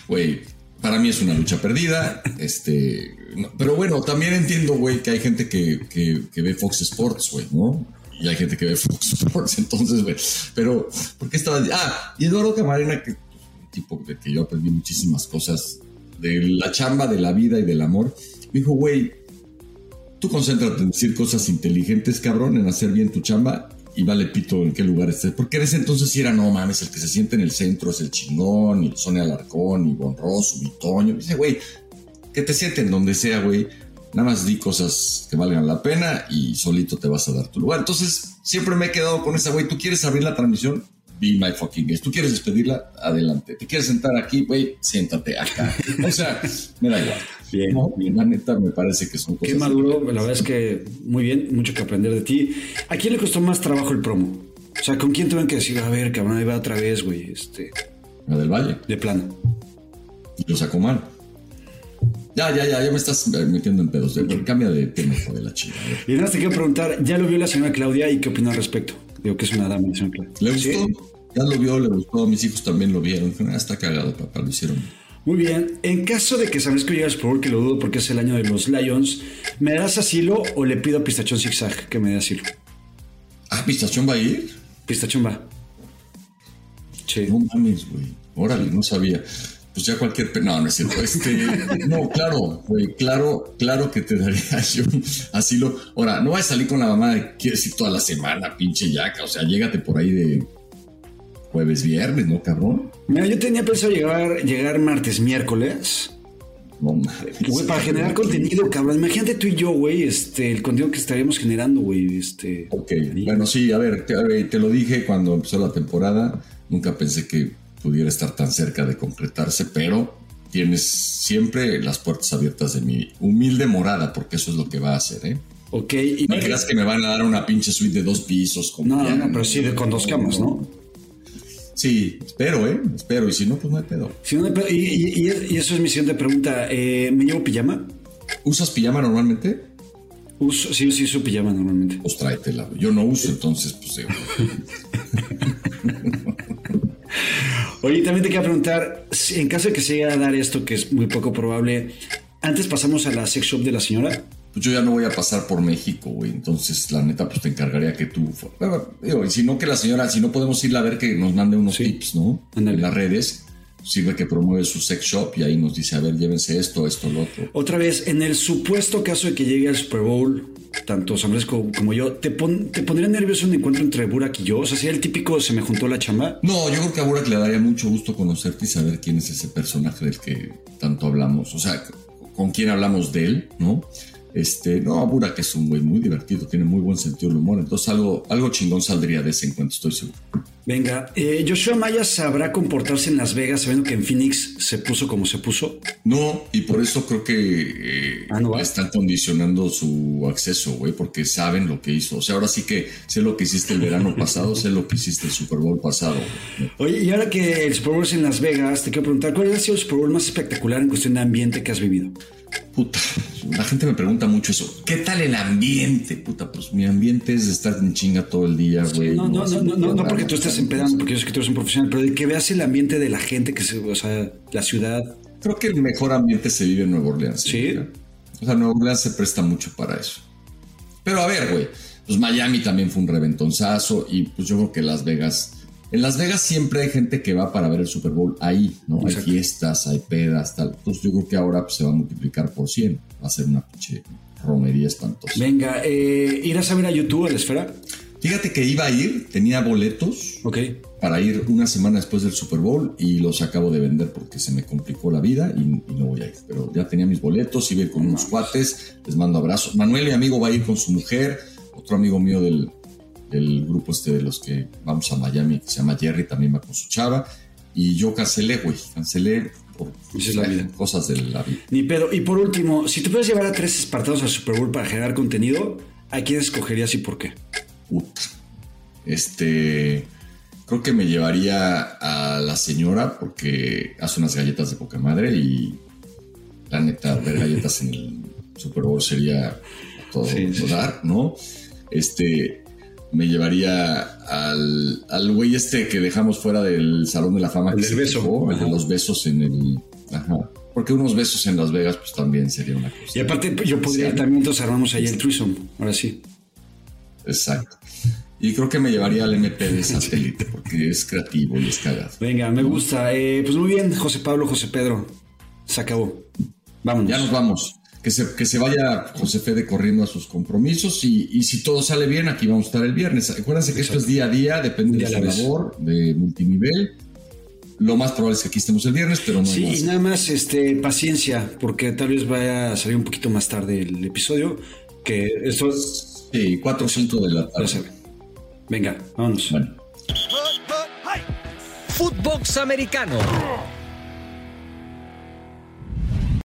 Güey, para mí es una lucha perdida. Este, no, pero bueno, también entiendo, güey, que hay gente que, que, que ve Fox Sports, güey, ¿no? Y hay gente que ve Fox Sports, entonces, güey. Pero, ¿por qué estaba.? Ah, y Eduardo Camarena, que un tipo de que yo aprendí muchísimas cosas de la chamba, de la vida y del amor, me dijo, güey, tú concéntrate en decir cosas inteligentes, cabrón, en hacer bien tu chamba y vale pito en qué lugar estés. Porque en ese entonces sí era, no mames, el que se siente en el centro es el chingón, y Sonia Alarcón, y Bonroso, y Toño. Dice, güey, que te sienten donde sea, güey. Nada más di cosas que valgan la pena y solito te vas a dar tu lugar. Entonces, siempre me he quedado con esa, güey, ¿tú quieres abrir la transmisión? Be my fucking guest. ¿Tú quieres despedirla? Adelante. ¿Te quieres sentar aquí, güey? Siéntate acá. O sea, me da igual. Bien, no, bien. La neta me parece que son cosas. Qué maduro, la verdad es que muy bien, mucho que aprender de ti. ¿A quién le costó más trabajo el promo? O sea, ¿con quién tuvieron que decir, a ver, cabrón, ahí va otra vez, güey? Este... La del Valle. De plano. Y lo sacó mal. Ya, ya, ya, ya me estás metiendo en pedos. Cambia de tema, de la chica. Y nada, te quiero preguntar, ¿ya lo vio la señora Claudia y qué opina al respecto? Digo que es una dama, Claudia. ¿Le gustó? ¿Sí? Ya lo vio, le gustó. Mis hijos también lo vieron. Ah, está cagado, papá, lo hicieron. Muy bien. En caso de que sabes que llegas por que lo dudo porque es el año de los Lions, ¿me das asilo o le pido a Pistachón Zigzag que me dé asilo? Ah, ¿Pistachón va a ir? Pistachón va. Sí. No mames, güey. Órale, no sabía. Pues ya cualquier. No, no es cierto. Este, no, claro, güey. Claro, claro que te daría yo asilo. Ahora, no vas a salir con la mamá de quieres ir toda la semana, pinche yaca. O sea, llégate por ahí de jueves, viernes, ¿no, cabrón? Mira, yo tenía pensado llegar, llegar martes, miércoles. No mames. Güey, para generar contenido, cabrón. Imagínate tú y yo, güey, este, el contenido que estaríamos generando, güey, este. Ok, bueno, sí, a ver, te, a ver, te lo dije cuando empezó la temporada. Nunca pensé que pudiera estar tan cerca de concretarse, pero tienes siempre las puertas abiertas de mi humilde morada, porque eso es lo que va a hacer, ¿eh? Ok, y No creas que me van a dar una pinche suite de dos pisos. Con No, no, piano. no, pero sí de- con dos camas, ¿no? Sí, espero, ¿eh? Espero. Y si no, pues no hay pedo. Si no, y, y- y- y eso es mi siguiente pregunta. Eh, ¿Me llevo pijama? ¿Usas pijama normalmente? Uso, sí, sí, uso pijama normalmente. Pues tráetela. Yo no uso, entonces, pues digo, Oye, también te quería preguntar, si en caso de que se llegue a dar esto, que es muy poco probable, antes pasamos a la sex shop de la señora. pues yo ya no voy a pasar por México, güey. Entonces, la neta, pues te encargaría que tú. Bueno, digo, y si no, que la señora, si no podemos irla a ver que nos mande unos Sí. tips, ¿no? Ándale. En las redes. Sirve que promueve su sex shop y ahí nos dice, a ver, llévense esto, esto, lo otro. Otra vez, en el supuesto caso de que llegue al Super Bowl, tanto San Francisco como yo, ¿te, pon- te pondría nervioso un encuentro entre Burak y yo? O sea, sería el típico se me juntó la chamba. No, yo creo que a Burak le daría mucho gusto conocerte y saber quién es ese personaje del que tanto hablamos. O sea, con quién hablamos de él, ¿no? Este, no, Burak es un güey muy divertido, tiene muy buen sentido del humor. Entonces, algo, algo chingón saldría de ese encuentro, estoy seguro. Venga, eh, Joshua Maya sabrá comportarse en Las Vegas sabiendo que en Phoenix se puso como se puso. No, y por eso creo que eh, Ah, ¿no están condicionando su acceso, güey, porque saben lo que hizo. O sea, ahora sí que sé lo que hiciste el verano pasado, sé lo que hiciste el Super Bowl pasado. Oye, y ahora que el Super Bowl es en Las Vegas, te quiero preguntar, ¿cuál ha sido el Super Bowl más espectacular en cuestión de ambiente que has vivido? Puta, la gente me pregunta mucho eso. ¿Qué tal el ambiente? Puta, pues mi ambiente es estar en chinga todo el día, güey. No, no, no, no, no, porque tú estés empedando, porque yo sé que tú eres un profesional, pero de que veas el ambiente de la gente, que se, o sea, la ciudad. Creo que el mejor ambiente se vive en Nueva Orleans. Sí. O sea, Nueva Orleans se presta mucho para eso. Pero a ver, güey, pues Miami también fue un reventonzazo y pues yo creo que Las Vegas. En Las Vegas siempre hay gente que va para ver el Super Bowl ahí, ¿no? Exacto. Hay fiestas, hay pedas, tal. Entonces yo creo que ahora pues, se va a multiplicar por 100. Va a ser una pinche romería espantosa. Venga, eh, ¿irás a ver a YouTube a la esfera? Fíjate que iba a ir, tenía boletos Ok. para ir una semana después del Super Bowl y los acabo de vender porque se me complicó la vida y, y no voy a ir. Pero ya tenía mis boletos, iba a ir con unos cuates, les mando abrazos. Manuel, mi amigo, va a ir con su mujer, otro amigo mío del, del grupo este de los que vamos a Miami, que se llama Jerry, también va con su chava. Y yo cancelé, güey, cancelé por Esa es la vida. cosas de la vida. Ni pedo. Y por último, si tú puedes llevar a tres espartanos al Super Bowl para generar contenido, ¿a quién escogerías y por qué? Puta. Este. Creo que me llevaría a la señora porque hace unas galletas de poca madre y la neta, ver galletas en el Super Bowl sería todo Sí, sí, dar, ¿no? Este. Me llevaría al, al güey este que dejamos fuera del Salón de la Fama. El que del beso. quejó, el de Ajá. los besos en el. Ajá. Porque unos besos en Las Vegas, pues también sería una cosa. Y aparte, yo podría también, entonces armamos ahí el threesome. Ahora sí. Exacto. Y creo que me llevaría al MP de satélite porque es creativo y es cagado. Venga, me gusta. Eh, pues muy bien, José Pablo, José Pedro. Se acabó. Vámonos. Ya nos vamos. Que se, que se vaya José Fede corriendo a sus compromisos y, y si todo sale bien, aquí vamos a estar el viernes. Acuérdense que esto es día a día, depende Día de su labor, de multinivel. Lo más probable es que aquí estemos el viernes, pero no hay Sí, más. y nada más este, paciencia, porque tal vez vaya a salir un poquito más tarde el episodio. Que esto Sí, 4 o 5 de la tarde. Venga, vámonos. Bueno. Footbox Americano